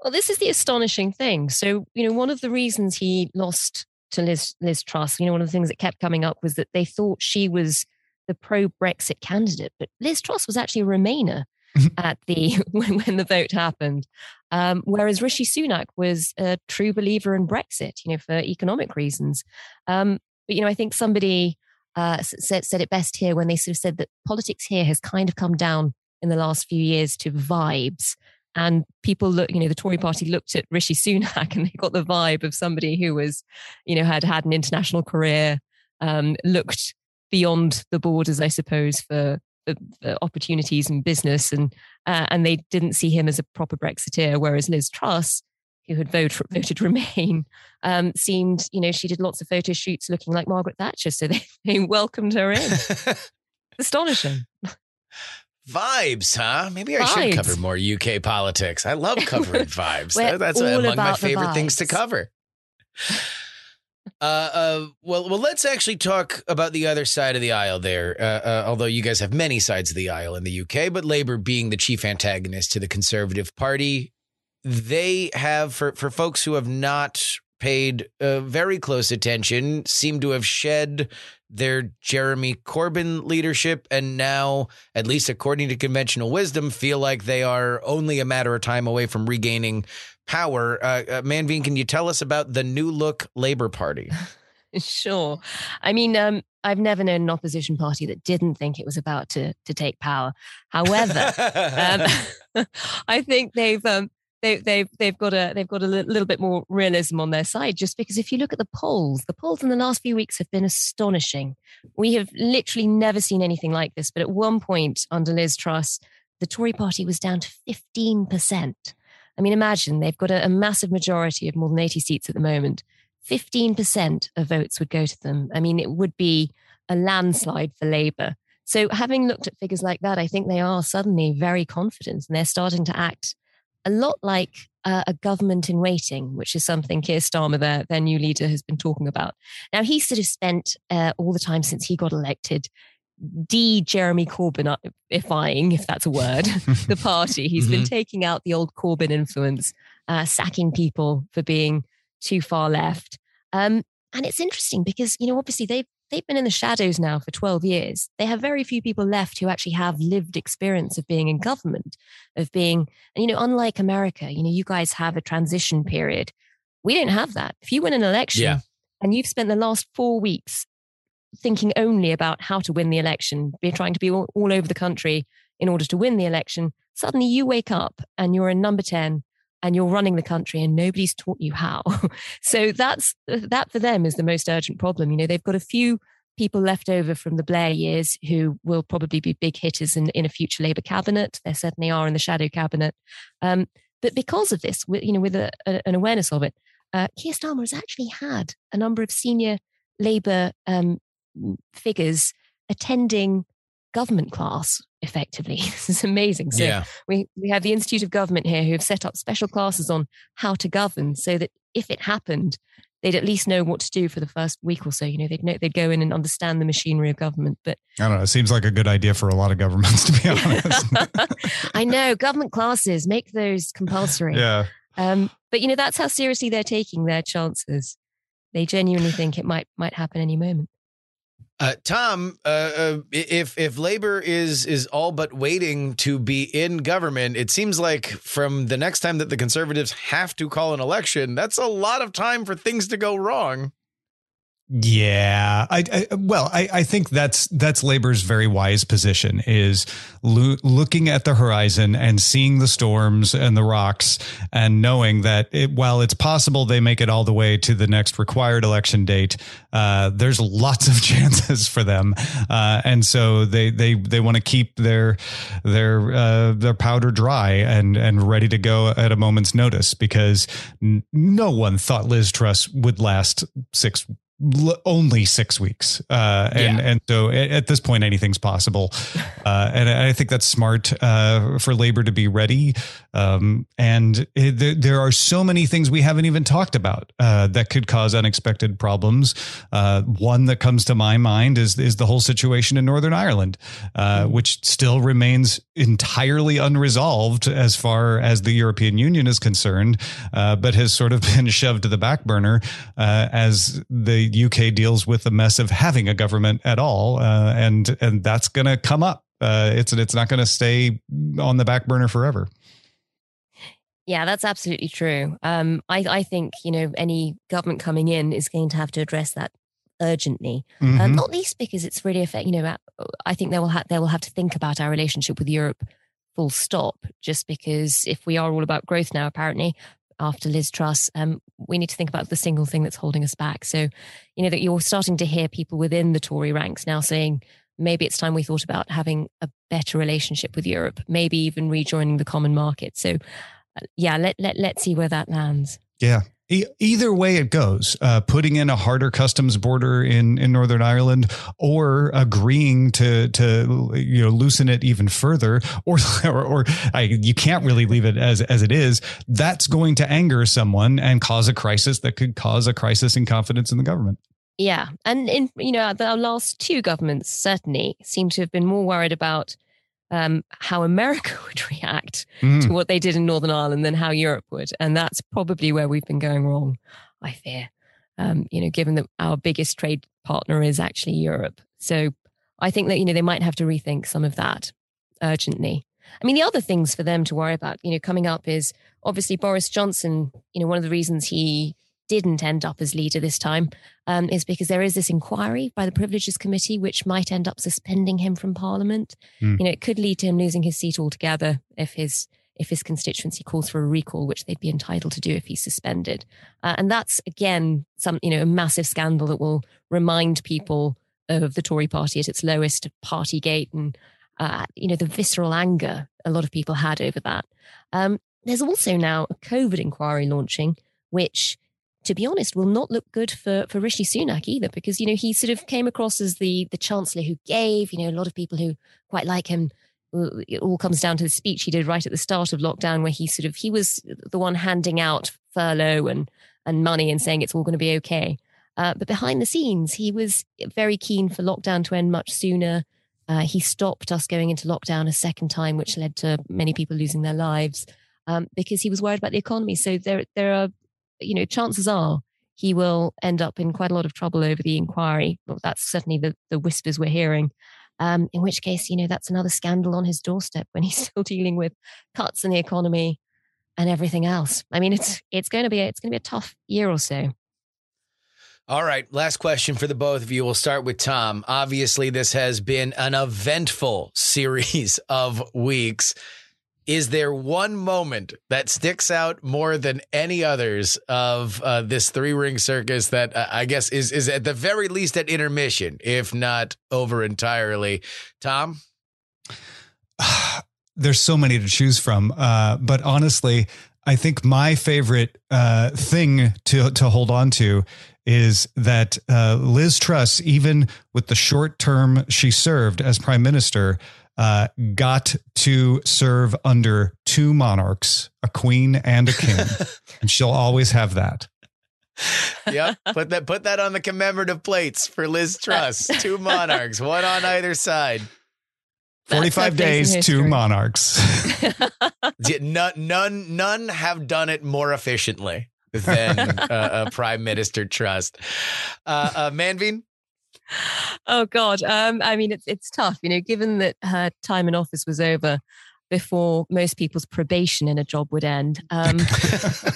Well, this is the astonishing thing. So, you know, one of the reasons he lost to Liz, Liz Truss, you know, one of the things that kept coming up was that they thought she was the pro Brexit candidate, but Liz Truss was actually a Remainer *laughs* at the *laughs* when, when the vote happened. Um, whereas Rishi Sunak was a true believer in Brexit, you know, for economic reasons. Um, but, you know, I think somebody uh, said, said it best here when they sort of said that politics here has kind of come down in the last few years to vibes. And people look, you know, the Tory party looked at Rishi Sunak *laughs* and they got the vibe of somebody who was, you know, had had an international career, um, looked beyond the borders, I suppose, for, opportunities in business. And, uh, and they didn't see him as a proper Brexiteer. Whereas Liz Truss, who had *laughs* voted, voted Remain, um, seemed, you know, she did lots of photo shoots looking like Margaret Thatcher. So *laughs* they, they welcomed her in. *laughs* Astonishing. Vibes, huh? Maybe I should cover more UK politics. I love covering vibes. That's among my favorite things to cover. Uh, uh, well, well, let's actually talk about the other side of the aisle there. Uh, uh, although you guys have many sides of the aisle in the UK, but Labour being the chief antagonist to the Conservative Party, they have for for folks who have not paid uh, very close attention, seem to have shed their Jeremy Corbyn leadership, and now, at least according to conventional wisdom, feel like they are only a matter of time away from regaining power. Uh, uh, Manveen, can you tell us about the new look Labour Party? *laughs* Sure. I mean, um, I've never known an opposition party that didn't think it was about to to take power. However, um, *laughs* *laughs* I think they've um, they, they've they've got a they've got a little bit more realism on their side. Just because if you look at the polls, the polls in the last few weeks have been astonishing. We have literally never seen anything like this. But at one point under Liz Truss, the Tory party was down to fifteen percent. I mean, imagine they've got a, a massive majority of more than eighty seats at the moment. 15% of votes would go to them. I mean, it would be a landslide for Labour. So, having looked at figures like that, I think they are suddenly very confident and they're starting to act a lot like uh, a government in waiting, which is something Keir Starmer, their, their new leader, has been talking about. Now, he sort of spent uh, all the time since he got elected de Jeremy Corbynifying, if that's a word, *laughs* the party. He's been taking out the old Corbyn influence, uh, sacking people for being too far left. Um, and it's interesting because, you know, obviously they've they've been in the shadows now for 12 years. They have very few people left who actually have lived experience of being in government, of being, and you know, unlike America, you know, you guys have a transition period. We don't have that. If you win an election Yeah. and you've spent the last four weeks thinking only about how to win the election, be trying to be all, all over the country in order to win the election, suddenly you wake up and you're in number 10 and you're running the country and nobody's taught you how. *laughs* so that's that for them is the most urgent problem. You know, they've got a few people left over from the Blair years who will probably be big hitters in, in a future Labour cabinet. There certainly are in the shadow cabinet. Um, but because of this, you know, with a, a, an awareness of it, uh, Keir Starmer has actually had a number of senior Labour um, figures attending government class effectively. *laughs* this is amazing. So yeah. we, we have the Institute of Government here who have set up special classes on how to govern so that if it happened, they'd at least know what to do for the first week or so. You know, they'd know, they'd go in and understand the machinery of government. But I don't know. It seems like a good idea for a lot of governments, *laughs* to be *laughs* honest. I know government classes make those compulsory. yeah. Um, but you know, that's how seriously they're taking their chances. They genuinely think it might might happen any moment. Uh, Tom, uh, uh, if if labor is is all but waiting to be in government, it seems like from the next time that the conservatives have to call an election, that's a lot of time for things to go wrong. Yeah, I, I well, I, I think that's that's Labour's very wise position is lo- looking at the horizon and seeing the storms and the rocks, and knowing that it, while it's possible they make it all the way to the next required election date, uh, there's lots of *laughs* chances for them, uh, and so they they they want to keep their their uh, their powder dry and and ready to go at a moment's notice because n- no one thought Liz Truss would last six l- only six weeks. Uh, and, Yeah. and so at, at this point, anything's possible. *laughs* Uh, and I think that's smart uh, for labor to be ready. Um, and it, there, there are so many things we haven't even talked about uh, that could cause unexpected problems. Uh, one that comes to my mind is, is the whole situation in Northern Ireland, uh, which still remains entirely unresolved as far as the European Union is concerned, uh, but has sort of *laughs* been shoved to the back burner uh, as the UK deals with the mess of having a government at all, uh, and and that's going to come up. Uh, it's it's not going to stay on the back burner forever. Yeah, that's absolutely true. Um, I, I think you know any government coming in is going to have to address that urgently, um, Mhm. not least because it's really affect. You know, uh, I think they will have they will have to think about our relationship with Europe, full stop. Just because if we are all about growth now, apparently after Liz Truss, um, we need to think about the single thing that's holding us back. So, you know, that you're starting to hear people within the Tory ranks now saying maybe it's time we thought about having a better relationship with Europe, maybe even rejoining the common market. So, yeah, let let let's see where that lands. Yeah. E- either way it goes, uh, putting in a harder customs border in, in Northern Ireland, or agreeing to to you know loosen it even further, or *laughs* or, or I, you can't really leave it as as it is. That's going to anger someone and cause a crisis that could cause a crisis in confidence in the government. Yeah, and in you know the last two governments certainly seem to have been more worried about um, how America *laughs* would react Mm. to what they did in Northern Ireland than how Europe would, and that's probably where we've been going wrong. I fear, um, you know, given that our biggest trade partner is actually Europe, so I think that you know they might have to rethink some of that urgently. I mean, the other things for them to worry about, you know, coming up is obviously Boris Johnson. You know, one of the reasons he didn't end up as leader this time um, is because there is this inquiry by the Privileges Committee, which might end up suspending him from Parliament. Hmm. You know, it could lead to him losing his seat altogether if his if his constituency calls for a recall, which they'd be entitled to do if he's suspended. Uh, and that's again some you know a massive scandal that will remind people of the Tory Party at its lowest, Partygate, and uh, you know the visceral anger a lot of people had over that. Um, there's also now a COVID inquiry launching, which to be honest, will not look good for, for Rishi Sunak either, because, you know, he sort of came across as the, the chancellor who gave, you know, a lot of people who quite like him. It all comes down to the speech he did right at the start of lockdown, where he sort of, he was the one handing out furlough and, and money and saying it's all going to be okay. Uh, but behind the scenes, he was very keen for lockdown to end much sooner. Uh, he stopped us going into lockdown a second time, which led to many people losing their lives um, because he was worried about the economy. So there, there are you know, chances are he will end up in quite a lot of trouble over the inquiry. Well, that's certainly the, the whispers we're hearing. Um, in which case, you know, that's another scandal on his doorstep when he's *laughs* still dealing with cuts in the economy and everything else. I mean, it's it's going to be a, it's going to be a tough year or so. All right, last question for the both of you. We'll start with Tom. Obviously, this has been an eventful *laughs* series of weeks. Is there one moment that sticks out more than any others of uh, this three ring circus that uh, I guess is is at the very least at intermission, if not over entirely? Tom, *sighs* There's so many to choose from, uh, but honestly, I think my favorite uh, thing to to hold on to is that uh, Liz Truss, even with the short term she served as prime minister, uh, got to serve under two monarchs, a queen and a king, *laughs* and she'll always have that. yep. Put that put that on the commemorative plates for Liz *laughs* Truss. Two monarchs, one on either side. That's 45 her place in days, two monarchs. *laughs* None, none, none have done it more efficiently than uh, uh, Prime Minister Truss. Uh, uh, Manveen, Oh God. Um, I mean, it's it's tough, you know, given that her time in office was over before most people's probation in a job would end, um,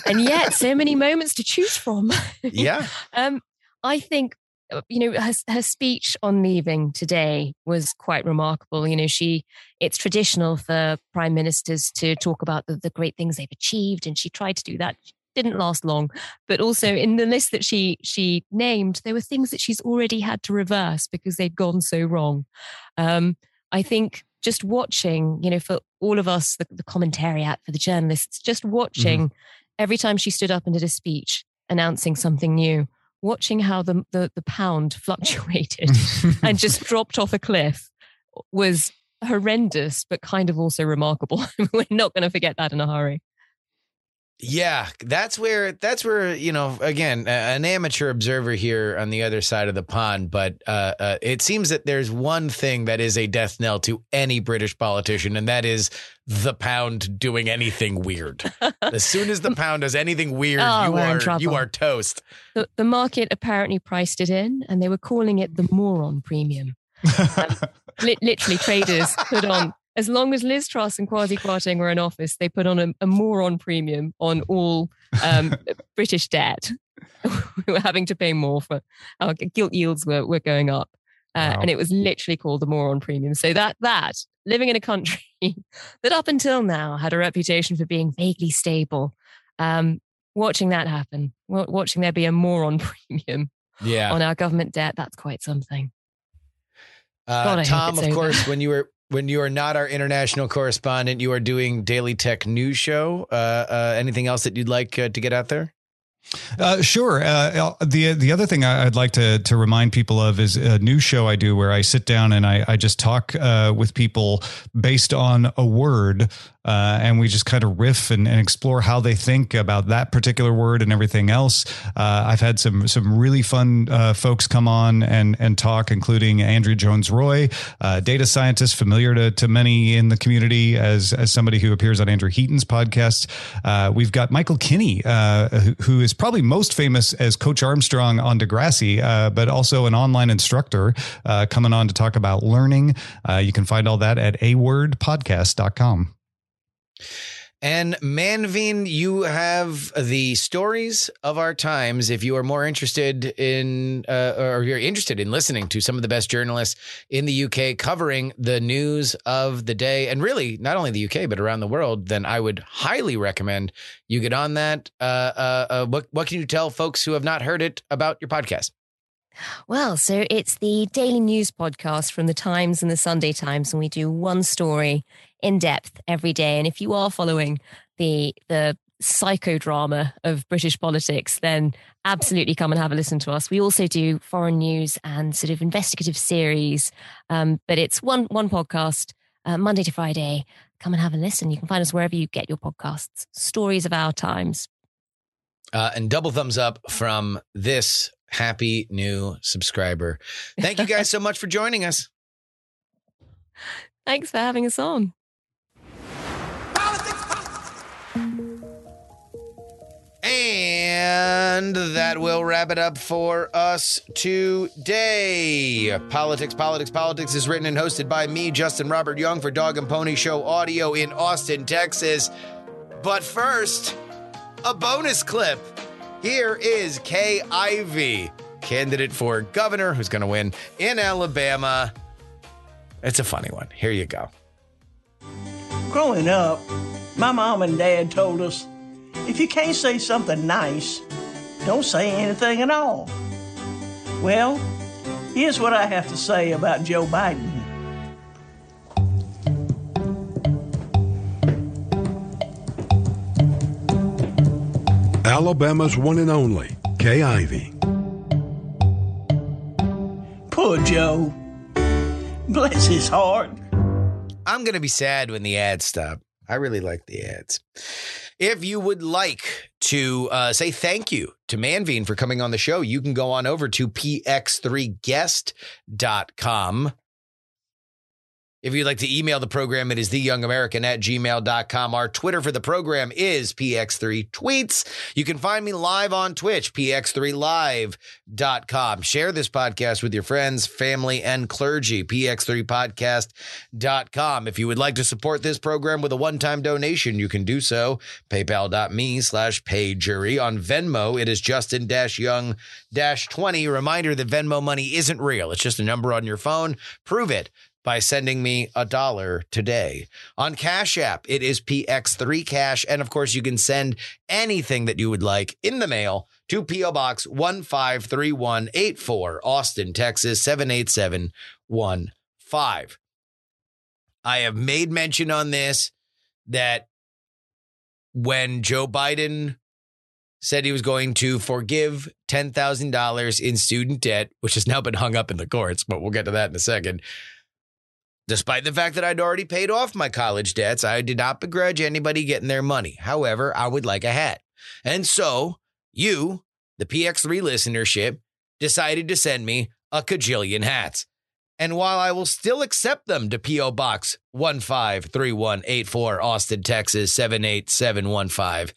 and yet so many moments to choose from. yeah, *laughs* Um, I think uh, you know her her speech on leaving today was quite remarkable. You know, she it's traditional for prime ministers to talk about the, the great things they've achieved, and she tried to do that. Didn't last long, but also in the list that she she named, there were things that she's already had to reverse because they'd gone so wrong. Um, I think just watching, you know, for all of us, the, the commentariat for the journalists, just watching every time she stood up and did a speech announcing something new, watching how the, the, the pound *laughs* fluctuated and just *laughs* dropped off a cliff was horrendous, but kind of also remarkable. *laughs* We're not going to forget that in a hurry. Yeah. That's where that's where you know again an amateur observer here on the other side of the pond, but uh, uh, it seems that there's one thing that is a death knell to any British politician, and that is the pound doing anything weird. as soon as the *laughs* pound does anything weird, Oh, you we're you are toast. The, the market apparently priced it in and they were calling it the moron premium. *laughs* Li- literally, traders put on, as long as Liz Truss and Kwasi Kwarteng were in office, they put on a, a moron premium on all um, *laughs* British debt. *laughs* we were having to pay more for our gilt yields were, were going up. Uh, Wow. And it was literally called the moron premium. So that that living in a country *laughs* that up until now had a reputation for being vaguely stable, um, watching that happen, wa- watching there be a moron premium Yeah. on our government debt, that's quite something. Uh, God, Tom, of over. course, when you were when you are not our international correspondent, you are doing Daily Tech News Show. Uh, uh, anything else that you'd like uh, to get out there? Uh, sure. Uh, the the other thing I'd like to to remind people of is a new show I do where I sit down and I, I just talk uh, with people based on a word, uh, and we just kind of riff and, and explore how they think about that particular word and everything else. Uh, I've had some some really fun uh, folks come on and and talk, including Andrew Jones Roy, uh, data scientist familiar to, to many in the community as as somebody who appears on Andrew Heaton's podcast. Uh, we've got Michael Kinney, uh, who, is probably most famous as Coach Armstrong on Degrassi, but also an online instructor coming on to talk about learning. You can find all that at awordpodcast.com. And Manveen, you have the stories of our times. If you are more interested in, uh, or you're interested in listening to some of the best journalists in the UK covering the news of the day, and really not only the UK but around the world, then I would highly recommend you get on that. Uh, uh, uh, what what can you tell folks who have not heard it about your podcast? Well, so it's the daily news podcast from the Times and the Sunday Times, and we do one story in depth every day. And if you are following the the psychodrama of British politics, then absolutely come and have a listen to us. We also do foreign news and sort of investigative series, um, but it's one one podcast uh, Monday to Friday. Come and have a listen. You can find us wherever you get your podcasts. Stories of our times. Uh, and double thumbs up from this happy new subscriber. Thank you guys *laughs* so much for joining us. Thanks for having us on. And that will wrap it up for us today. Politics, Politics, Politics is written and hosted by me, Justin Robert Young, for Dog and Pony Show Audio in Austin, Texas. But first, a bonus clip. Here is Kay Ivey, candidate for governor who's going to win in Alabama. It's a funny one. Here you go. Growing up, my mom and dad told us if you can't say something nice, don't say anything at all. Well, here's what I have to say about Joe Biden. Alabama's one and only, Kay Ivey. Poor Joe. Bless his heart. I'm going to be sad when the ads stop. I really like the ads. If you would like to uh, say thank you to Manveen for coming on the show, you can go on over to px3guest.com. If you'd like to email the program, it is theyoungamerican at gmail.com. Our Twitter for the program is PX3 Tweets. You can find me live on Twitch, px3live.com. Share this podcast with your friends, family, and clergy, px3podcast.com. If you would like to support this program with a one-time donation, you can do so. PayPal.me slash payjury. On Venmo, it is Justin-Young-20. Reminder that Venmo money isn't real. It's just a number on your phone. Prove it by sending me a dollar today. On Cash App, it is PX3 Cash. And of course, you can send anything that you would like in the mail to P.O. Box 153184, Austin, Texas 78715. I have made mention on this that when Joe Biden said he was going to forgive $10,000 in student debt, which has now been hung up in the courts, but we'll get to that in a second. Despite the fact that I'd already paid off my college debts, I did not begrudge anybody getting their money. However, I would like a hat. And so you, the PX3 listenership, decided to send me a cajillion hats. And while I will still accept them to P.O. Box 153184, Austin, Texas 78715,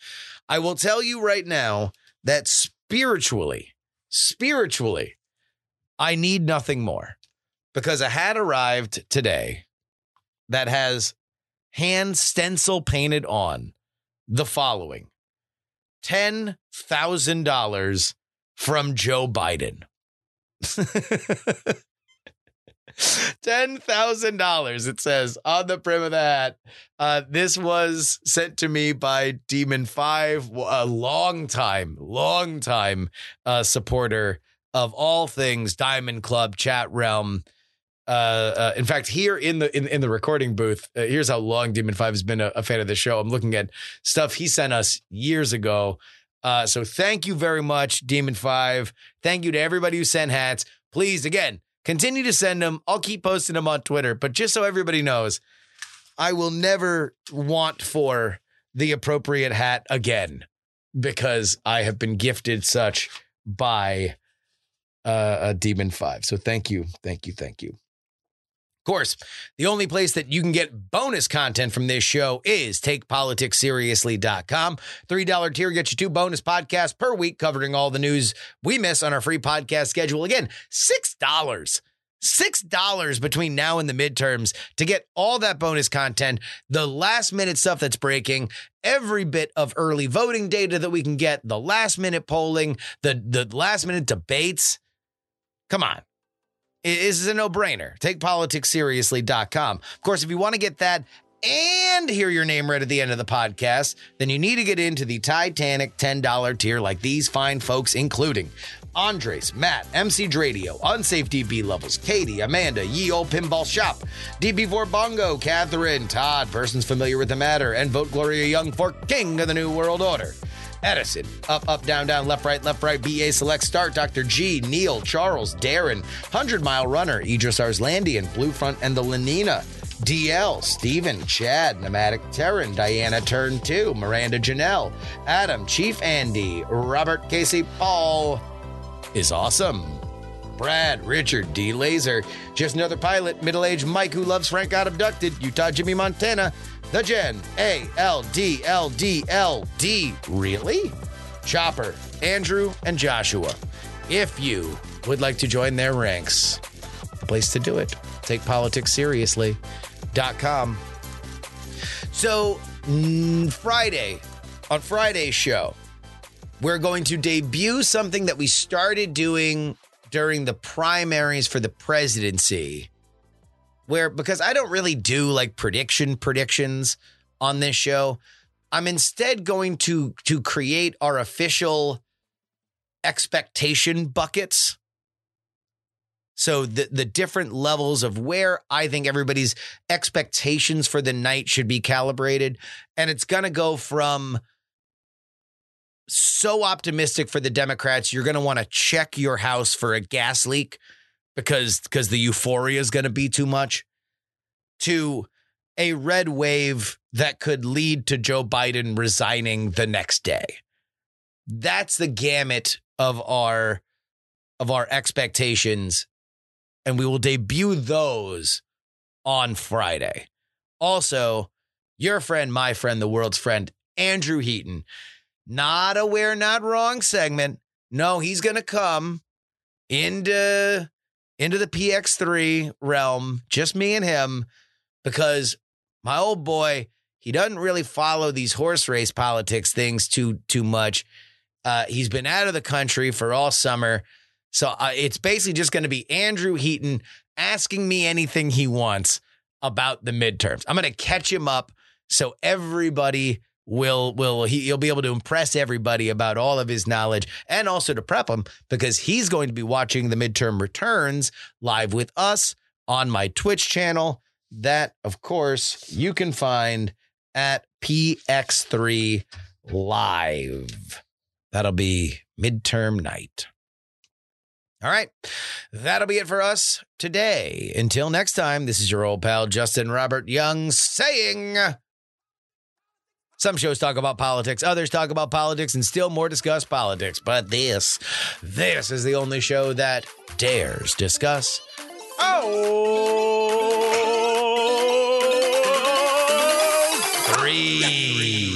I will tell you right now that spiritually, spiritually, I need nothing more because a hat arrived today that has hand stencil painted on the following $10,000 from Joe Biden. *laughs* $10,000, it says on the brim of the hat. Uh, this was sent to me by Demon 5, a long time, long time uh, supporter of all things Diamond Club chat realm. Uh, uh, in fact, here in the in, in the recording booth, uh, here's how long Demon Five has been a, a, fan of the show. I'm looking at stuff he sent us years ago. Uh, so thank you very much, Demon Five. Thank you to everybody who sent hats. Please, again, continue to send them. I'll keep posting them on Twitter. But just so everybody knows, I will never want for the appropriate hat again because I have been gifted such by uh, a Demon Five. So thank you, thank you, thank you course, the only place that you can get bonus content from this show is takepoliticsseriously.com. $3 tier gets you two bonus podcasts per week covering all the news we miss on our free podcast schedule. Again, $6. $6 between now and the midterms to get all that bonus content, the last minute stuff that's breaking, every bit of early voting data that we can get, the last minute polling, the, the last minute debates. Come on. Is a no brainer. TakePoliticsSeriously.com. Of course, if you want to get that and hear your name read at the end of the podcast, then you need to get into the Titanic $10 tier like these fine folks, including Andres, Matt, MC Dradio, Unsafe DB Levels, Katie, Amanda, Ye Old Pinball Shop, DB4 Bongo, Catherine, Todd, persons familiar with the matter, and vote Gloria Young for King of the New World Order. Edison, up, up, down, down, left, right, left, right, BA Select Start, Dr. G, Neil, Charles, Darren, 100 Mile Runner, Idris Arslandian, Blue Front, and the Lenina. DL, Steven, Chad, Pneumatic Terran, Diana Turn 2, Miranda Janelle, Adam, Chief Andy, Robert Casey Paul is awesome. Brad, Richard, D. Laser, just another pilot, middle aged Mike who loves Frank got abducted, Utah Jimmy Montana, the Gen, A L D L D L D. Really? Chopper, Andrew, and Joshua. If you would like to join their ranks, the place to do it. Take politics seriously.com. So, Friday, on Friday's show, we're going to debut something that we started doing during the primaries for the presidency where because I don't really do like prediction predictions on this show, I'm instead going to to create our official expectation buckets. So the the different levels of where I think everybody's expectations for the night should be calibrated and it's going to go from so optimistic for the Democrats you're going to want to check your house for a gas leak because because the euphoria is going to be too much to a red wave that could lead to Joe Biden resigning the next day. That's the gamut of our of our expectations and we will debut those on Friday. Also, your friend, my friend, the world's friend, Andrew Heaton. Not a we're not wrong segment. No, he's going to come into into the PX3 realm, just me and him, because my old boy, he doesn't really follow these horse race politics things too too much. Uh, he's been out of the country for all summer, so uh, it's basically just going to be Andrew Heaton asking me anything he wants about the midterms. I'm going to catch him up so everybody will will he, he'll be able to impress everybody about all of his knowledge and also to prep him because he's going to be watching the midterm returns live with us on my Twitch channel that of course you can find at PX3 live that'll be midterm night all right. That'll be it for us today. Until next time, this is your old pal Justin Robert Young saying some shows talk about politics, others talk about politics, and still more discuss politics. But this, this is the only show that dares discuss. Oh, three.